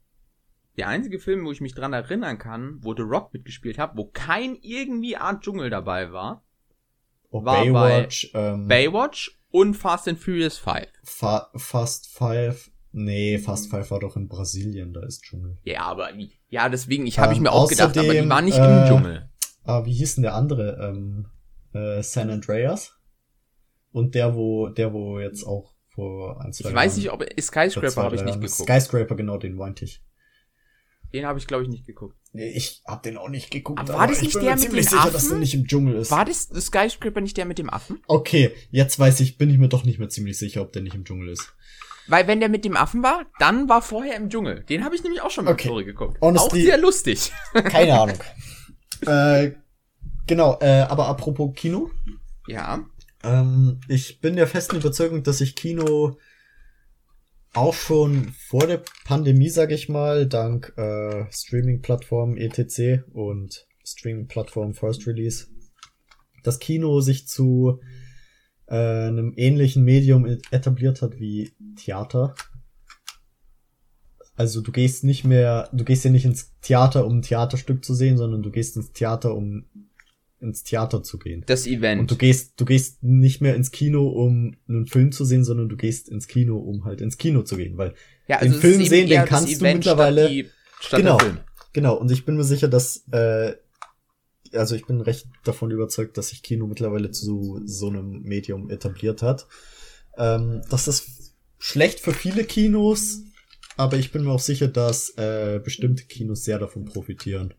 Der einzige Film, wo ich mich dran erinnern kann, wo The Rock mitgespielt hat, wo kein irgendwie Art Dschungel dabei war, oh, war Baywatch, bei ähm, Baywatch und Fast and Furious 5. Fa Fast 5, nee, Fast 5 war doch in Brasilien, da ist Dschungel. Ja, aber, ja, deswegen, ich habe ähm, ich mir auch gedacht, aber die war nicht äh, im Dschungel. Ah, wie hieß denn der andere? Ähm, äh, San Andreas? Und der, wo, der, wo jetzt auch vor ein, zwei Ich weiß nicht, ob Skyscraper habe ich nicht geguckt. Skyscraper, genau, den meinte ich. Den habe ich, glaube ich, nicht geguckt. Nee, ich habe den auch nicht geguckt. Aber, aber war das nicht der mit dem sicher, Affen? dass der nicht im Dschungel ist. War das Skyscraper nicht der mit dem Affen? Okay, jetzt weiß ich, bin ich mir doch nicht mehr ziemlich sicher, ob der nicht im Dschungel ist. Weil wenn der mit dem Affen war, dann war vorher im Dschungel. Den habe ich nämlich auch schon mal okay. Story geguckt. Honestly, auch sehr lustig. Keine Ahnung. äh, genau, äh, aber apropos Kino. Ja. Ähm, ich bin der festen Überzeugung, dass ich Kino auch schon vor der Pandemie, sag ich mal, dank äh, Streaming-Plattformen etc. und Streaming-Plattform First Release, das Kino sich zu äh, einem ähnlichen Medium etabliert hat wie Theater. Also du gehst nicht mehr, du gehst ja nicht ins Theater, um ein Theaterstück zu sehen, sondern du gehst ins Theater, um ins Theater zu gehen. Das Event. Und du gehst, du gehst nicht mehr ins Kino, um einen Film zu sehen, sondern du gehst ins Kino, um halt ins Kino zu gehen, weil ja, also den Film sehen, den kannst du mittlerweile. Statt die, statt genau, genau. Und ich bin mir sicher, dass äh, also ich bin recht davon überzeugt, dass sich Kino mittlerweile zu so einem Medium etabliert hat. Ähm, das ist schlecht für viele Kinos, aber ich bin mir auch sicher, dass äh, bestimmte Kinos sehr davon profitieren.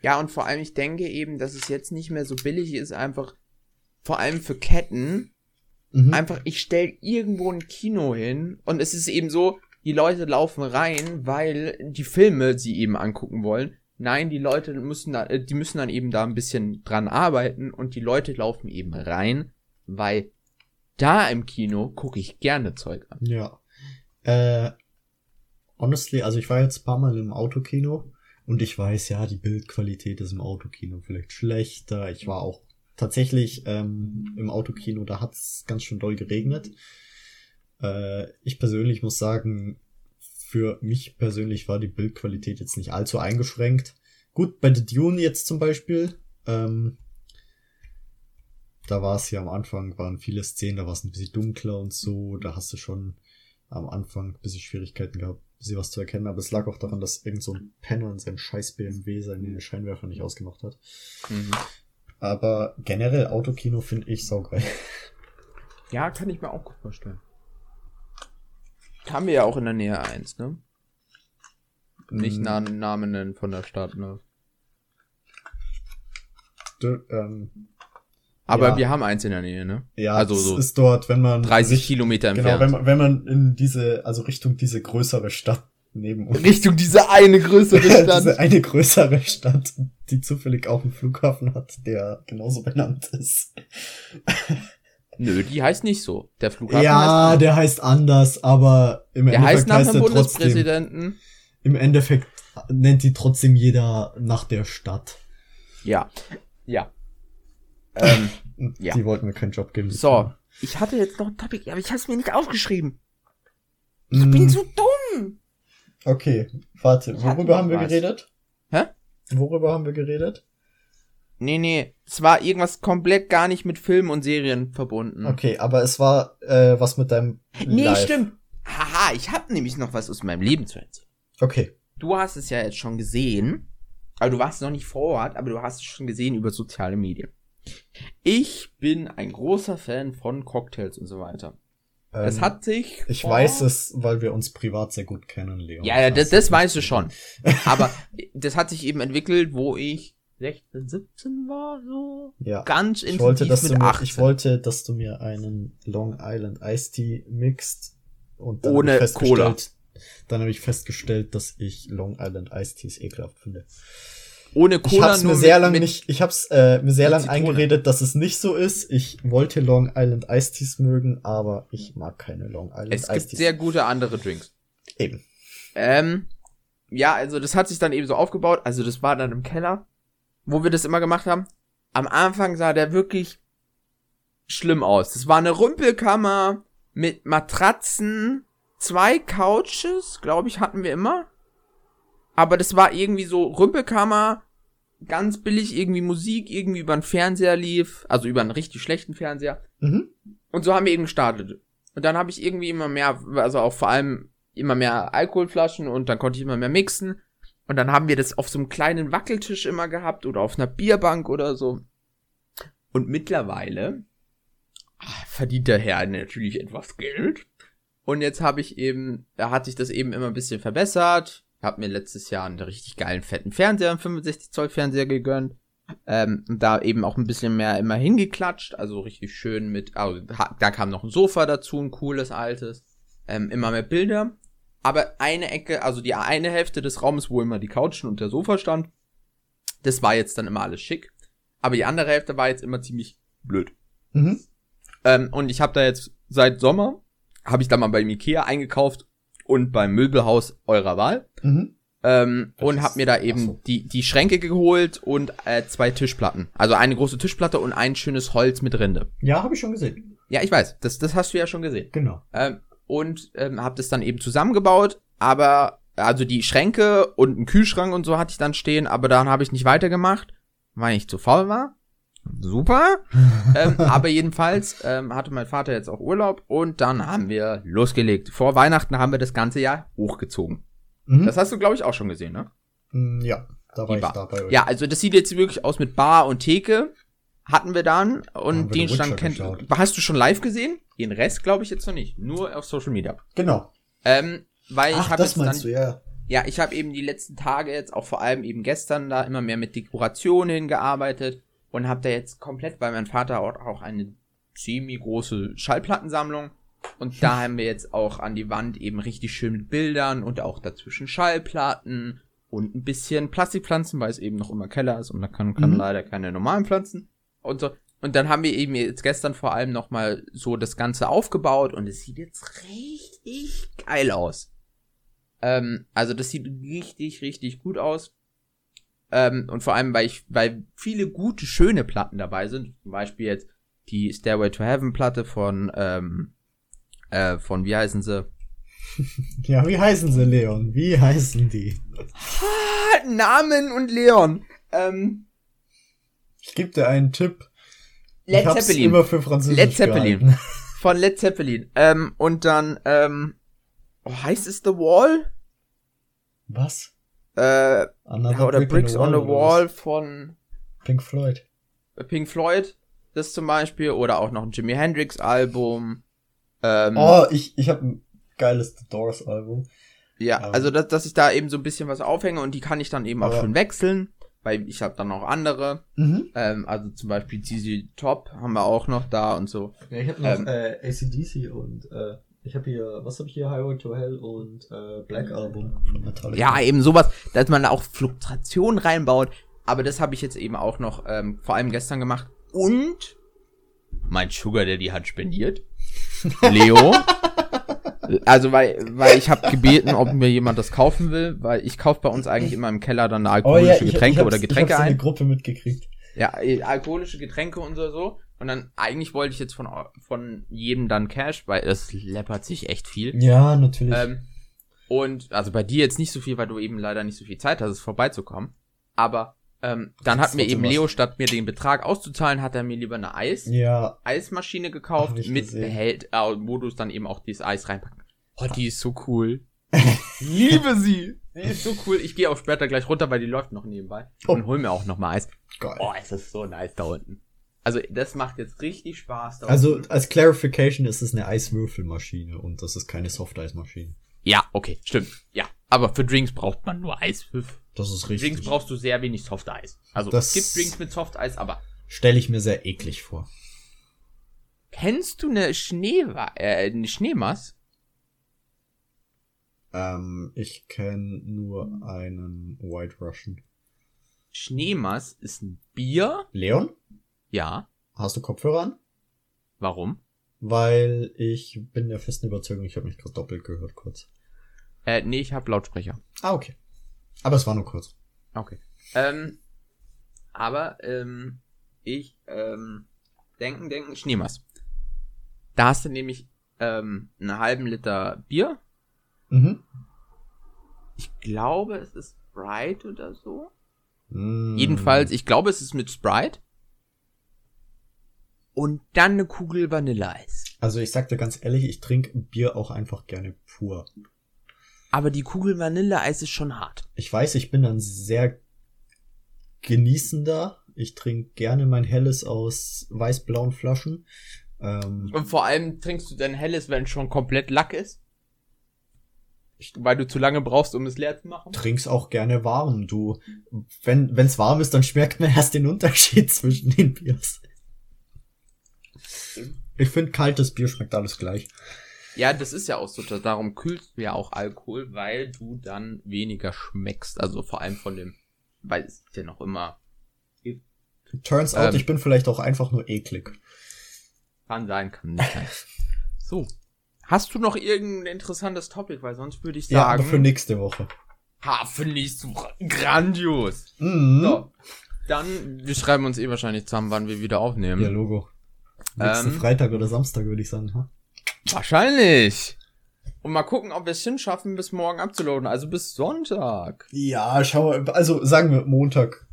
Ja, und vor allem, ich denke eben, dass es jetzt nicht mehr so billig ist, einfach vor allem für Ketten. Mhm. Einfach, ich stell irgendwo ein Kino hin und es ist eben so, die Leute laufen rein, weil die Filme sie eben angucken wollen. Nein, die Leute müssen da, äh, die müssen dann eben da ein bisschen dran arbeiten und die Leute laufen eben rein, weil da im Kino gucke ich gerne Zeug an. Ja. Äh, honestly, also ich war jetzt ein paar Mal im Autokino und ich weiß, ja, die Bildqualität ist im Autokino vielleicht schlechter. Ich war auch tatsächlich ähm, im Autokino, da hat es ganz schön doll geregnet. Äh, ich persönlich muss sagen, für mich persönlich war die Bildqualität jetzt nicht allzu eingeschränkt. Gut, bei The Dune jetzt zum Beispiel, ähm, da war es ja am Anfang, waren viele Szenen, da war es ein bisschen dunkler und so, da hast du schon am Anfang ein bisschen Schwierigkeiten gehabt, bisschen was zu erkennen, aber es lag auch daran, dass irgend so ein Penner in seinem scheiß BMW seine Scheinwerfer nicht ausgemacht hat. Mhm. Aber generell Autokino finde ich saugeil. Ja, kann ich mir auch gut vorstellen haben wir ja auch in der Nähe eins, ne? Nicht mhm. Namen nennen von der Stadt, ne? Du, ähm, Aber ja. wir haben eins in der Nähe, ne? Ja, also so ist dort, wenn man 30 sich, Kilometer genau, entfernt. Genau, wenn man, wenn man in diese, also Richtung diese größere Stadt neben uns. Richtung diese eine größere Stadt. diese eine größere Stadt, die zufällig auch einen Flughafen hat, der genauso benannt ist. Nö, die heißt nicht so. Der Flughafen Ja, heißt der heißt anders, aber im der Endeffekt heißt nach heißt dem Bundespräsidenten. Trotzdem, Im Endeffekt nennt die trotzdem jeder nach der Stadt. Ja. Ja. Ähm, ja. Die wollten mir keinen Job geben. So, ich hatte jetzt noch ein Topic, aber ich habe es mir nicht aufgeschrieben. Ich mm. bin so dumm. Okay, warte, worüber haben wir was. geredet? Hä? Worüber haben wir geredet? Nee, nee, es war irgendwas komplett gar nicht mit Filmen und Serien verbunden. Okay, aber es war äh, was mit deinem Nee, Live. stimmt. Haha, ich hab nämlich noch was aus meinem Leben zu erzählen. Okay. Du hast es ja jetzt schon gesehen. Aber du warst noch nicht vor Ort, aber du hast es schon gesehen über soziale Medien. Ich bin ein großer Fan von Cocktails und so weiter. Ähm, es hat sich. Ich weiß es, weil wir uns privat sehr gut kennen, Leon. Ja, ja, das, das weißt du schon. aber das hat sich eben entwickelt, wo ich 16, 17 war, so. Ja. Ganz intensiv ich wollte, dass mit du mir, Ich wollte, dass du mir einen Long Island Iced Tea mixt. Und dann Ohne Cola. Dann habe ich festgestellt, dass ich Long Island Iced Teas ekelhaft finde. Ohne Cola. Ich hab's mir sehr lange nicht, ich hab's äh, mir sehr lange eingeredet, dass es nicht so ist. Ich wollte Long Island Iced Teas mögen, aber ich mag keine Long Island Iced Teas. Es gibt sehr gute andere Drinks. Eben. Ähm, ja, also das hat sich dann eben so aufgebaut. Also das war dann im Keller wo wir das immer gemacht haben, am Anfang sah der wirklich schlimm aus. Das war eine Rümpelkammer mit Matratzen, zwei Couches, glaube ich, hatten wir immer. Aber das war irgendwie so Rümpelkammer, ganz billig irgendwie Musik, irgendwie über einen Fernseher lief, also über einen richtig schlechten Fernseher. Mhm. Und so haben wir eben gestartet. Und dann habe ich irgendwie immer mehr, also auch vor allem immer mehr Alkoholflaschen und dann konnte ich immer mehr mixen. Und dann haben wir das auf so einem kleinen Wackeltisch immer gehabt oder auf einer Bierbank oder so. Und mittlerweile ach, verdient der Herr natürlich etwas Geld. Und jetzt habe ich eben, da hat sich das eben immer ein bisschen verbessert. Ich habe mir letztes Jahr einen richtig geilen fetten Fernseher, einen 65 Zoll Fernseher gegönnt. Ähm, da eben auch ein bisschen mehr immer hingeklatscht, also richtig schön mit, also da kam noch ein Sofa dazu, ein cooles altes, ähm, immer mehr Bilder aber eine Ecke, also die eine Hälfte des Raumes, wo immer die Couchen und der Sofa stand, das war jetzt dann immer alles schick. Aber die andere Hälfte war jetzt immer ziemlich blöd. Mhm. Ähm, und ich habe da jetzt seit Sommer, habe ich da mal bei Ikea eingekauft und beim Möbelhaus eurer Wahl. Mhm. Ähm, und hab mir da eben so. die, die Schränke geholt und äh, zwei Tischplatten. Also eine große Tischplatte und ein schönes Holz mit Rinde. Ja, habe ich schon gesehen. Ja, ich weiß. Das, das hast du ja schon gesehen. Genau. Ähm, und ähm, hab das dann eben zusammengebaut. Aber, also die Schränke und einen Kühlschrank und so hatte ich dann stehen. Aber dann habe ich nicht weitergemacht, weil ich zu faul war. Super. ähm, aber jedenfalls ähm, hatte mein Vater jetzt auch Urlaub und dann haben wir losgelegt. Vor Weihnachten haben wir das ganze Jahr hochgezogen. Mhm. Das hast du, glaube ich, auch schon gesehen, ne? Mm, ja, da war Die ich Bar. da bei euch. Ja, also das sieht jetzt wirklich aus mit Bar und Theke. Hatten wir dann und den Stand kennt. Hast du schon live gesehen? Den Rest glaube ich jetzt noch nicht. Nur auf Social Media. Genau. Ähm, weil Ach, ich habe das meinst dann, du, ja. Ja, ich habe eben die letzten Tage jetzt, auch vor allem eben gestern, da immer mehr mit Dekorationen gearbeitet und habe da jetzt komplett, weil mein Vater auch eine ziemlich große Schallplattensammlung und da haben wir jetzt auch an die Wand eben richtig schön mit Bildern und auch dazwischen Schallplatten und ein bisschen Plastikpflanzen, weil es eben noch immer Keller ist und da kann, kann mhm. leider keine normalen Pflanzen und so. Und dann haben wir eben jetzt gestern vor allem nochmal so das Ganze aufgebaut und es sieht jetzt richtig geil aus. Ähm, also das sieht richtig, richtig gut aus. Ähm, und vor allem, weil ich, weil viele gute, schöne Platten dabei sind. Zum Beispiel jetzt die Stairway to Heaven Platte von ähm, äh, von, wie heißen sie? ja, wie heißen sie, Leon? Wie heißen die? Namen und Leon. Ähm, ich gebe dir einen Tipp. Led ich Zeppelin. immer für Französisch Led Zeppelin. Gehalten. Von Led Zeppelin. Ähm, und dann, ähm, oh, heißt es The Wall? Was? Äh, oder Bricks on the Wall von Pink Floyd. Pink Floyd, das zum Beispiel, oder auch noch ein Jimi Hendrix Album. Ähm, oh, ich, ich habe ein geiles The Doors Album. Ja, ähm, also dass, dass ich da eben so ein bisschen was aufhänge und die kann ich dann eben auch schon wechseln, weil ich habe dann noch andere. Mhm. Ähm, also zum Beispiel ZZ Top haben wir auch noch da und so. Ja, ich habe noch ähm, äh, ACDC und äh, ich habe hier, was habe ich hier, Highway to Hell und äh, Black Album von Metallica. Ja, eben sowas, dass man da auch Fluktuation reinbaut. Aber das habe ich jetzt eben auch noch ähm, vor allem gestern gemacht. Und mein Sugar Daddy hat spendiert. Leo. Also weil, weil ich habe gebeten, ob mir jemand das kaufen will, weil ich kaufe bei uns eigentlich immer im Keller dann alkoholische oh, ja, ich, Getränke ich oder Getränke ich ein. eine Gruppe mitgekriegt. Ja, äh, alkoholische Getränke und so, so. Und dann eigentlich wollte ich jetzt von von jedem dann Cash, weil es läppert sich echt viel. Ja, natürlich. Ähm, und also bei dir jetzt nicht so viel, weil du eben leider nicht so viel Zeit hast, es vorbeizukommen. Aber ähm, dann hat mir eben was. Leo, statt mir den Betrag auszuzahlen, hat er mir lieber eine Eis ja. Eismaschine gekauft mit Behält, äh, Modus dann eben auch dieses Eis reinpacken. Oh, die ist so cool. Liebe sie. Die ist so cool. Ich gehe auch später gleich runter, weil die läuft noch nebenbei. Oh. Und hol mir auch noch mal Eis. Geil. Oh, es ist so nice da unten. Also, das macht jetzt richtig Spaß. Da also, unten. als Clarification ist es eine Eiswürfelmaschine und das ist keine Soft-Eismaschine. Ja, okay, stimmt. Ja. Aber für Drinks braucht man nur Eiswürfel. Das ist richtig. Drinks brauchst du sehr wenig Softeis. Also das es gibt Drinks mit Softeis, aber. Stelle ich mir sehr eklig vor. Kennst du eine Schnee äh, eine Schneemass? Ähm, ich kenne nur einen White Russian. Schneemass ist ein Bier. Leon? Ja. Hast du Kopfhörer an? Warum? Weil ich bin der festen Überzeugung, ich habe mich gerade doppelt gehört kurz. Äh, nee, ich habe Lautsprecher. Ah, okay. Aber es war nur kurz. Okay. Ähm, aber ähm, ich ähm, denken, denken, Schneemass. Da hast du nämlich ähm, einen halben Liter Bier. Mhm. Ich glaube, es ist Sprite oder so. Mm. Jedenfalls, ich glaube, es ist mit Sprite. Und dann eine Kugel Vanilleeis. Also ich sag dir ganz ehrlich, ich trinke Bier auch einfach gerne pur. Aber die Kugel Vanilleeis ist schon hart. Ich weiß, ich bin ein sehr genießender. Ich trinke gerne mein Helles aus weiß-blauen Flaschen. Ähm, Und vor allem trinkst du dein Helles, wenn es schon komplett Lack ist? Weil du zu lange brauchst, um es leer zu machen? Trink's auch gerne warm. Du, wenn wenn's warm ist, dann schmeckt man erst den Unterschied zwischen den Biers. Ich finde, kaltes Bier schmeckt alles gleich. Ja, das ist ja auch so. Darum kühlst du ja auch Alkohol, weil du dann weniger schmeckst. Also vor allem von dem, weil es ja noch immer. Turns out, ähm, ich bin vielleicht auch einfach nur eklig. Kann sein, kann nicht sein. So. Hast du noch irgendein interessantes Topic? Weil sonst würde ich sagen. Ja, aber für nächste Woche. Ha, finde ich so grandios. Mhm. So. Dann, wir schreiben uns eh wahrscheinlich zusammen, wann wir wieder aufnehmen. Ja, Logo. Nächsten ähm, Freitag oder Samstag, würde ich sagen. Ha? Wahrscheinlich. Und mal gucken, ob wir es hinschaffen, bis morgen abzuladen. Also bis Sonntag. Ja, schau, also sagen wir Montag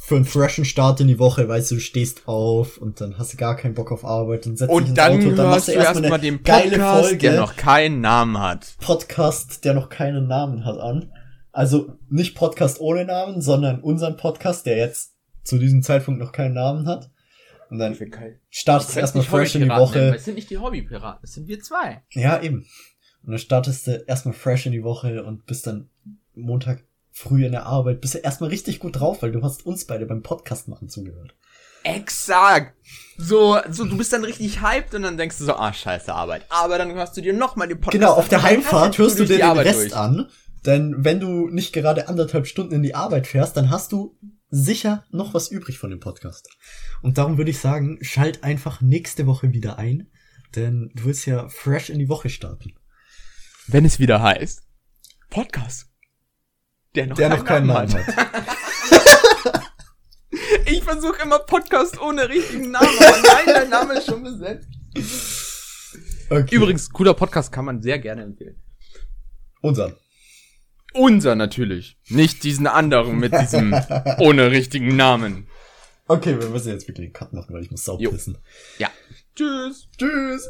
für einen freshen Start in die Woche, weißt du, du stehst auf und dann hast du gar keinen Bock auf Arbeit und setzt und dich ins dann Auto und dann machst du erstmal erst den Podcast, Folge, der noch keinen Namen hat. Podcast, der noch keinen Namen hat an. Also nicht Podcast ohne Namen, sondern unseren Podcast, der jetzt zu diesem Zeitpunkt noch keinen Namen hat. Und dann startest du erstmal fresh in die Woche. Nennen, es sind nicht die Hobbypiraten, es sind wir zwei. Ja, eben. Und dann startest du erstmal fresh in die Woche und bist dann Montag früh in der Arbeit, bist du erstmal richtig gut drauf, weil du hast uns beide beim Podcast machen zugehört. Exakt. So, so, du bist dann richtig hyped und dann denkst du so, ah, scheiße Arbeit. Aber dann hörst du dir nochmal den Podcast Genau, auf der Heimfahrt hörst du dir den Rest durch. an. Denn wenn du nicht gerade anderthalb Stunden in die Arbeit fährst, dann hast du sicher noch was übrig von dem Podcast. Und darum würde ich sagen, schalt einfach nächste Woche wieder ein, denn du willst ja fresh in die Woche starten. Wenn es wieder heißt, Podcast der noch, der keinen, noch keinen Namen, Namen hat. ich versuche immer Podcast ohne richtigen Namen, aber nein, der Name ist schon besetzt. Okay. Übrigens, cooler Podcast kann man sehr gerne empfehlen. Unser. Unser natürlich. Nicht diesen anderen mit diesem ohne richtigen Namen. Okay, wir müssen jetzt wirklich einen Cut machen, weil ich muss saupissen. Ja. Tschüss. Tschüss.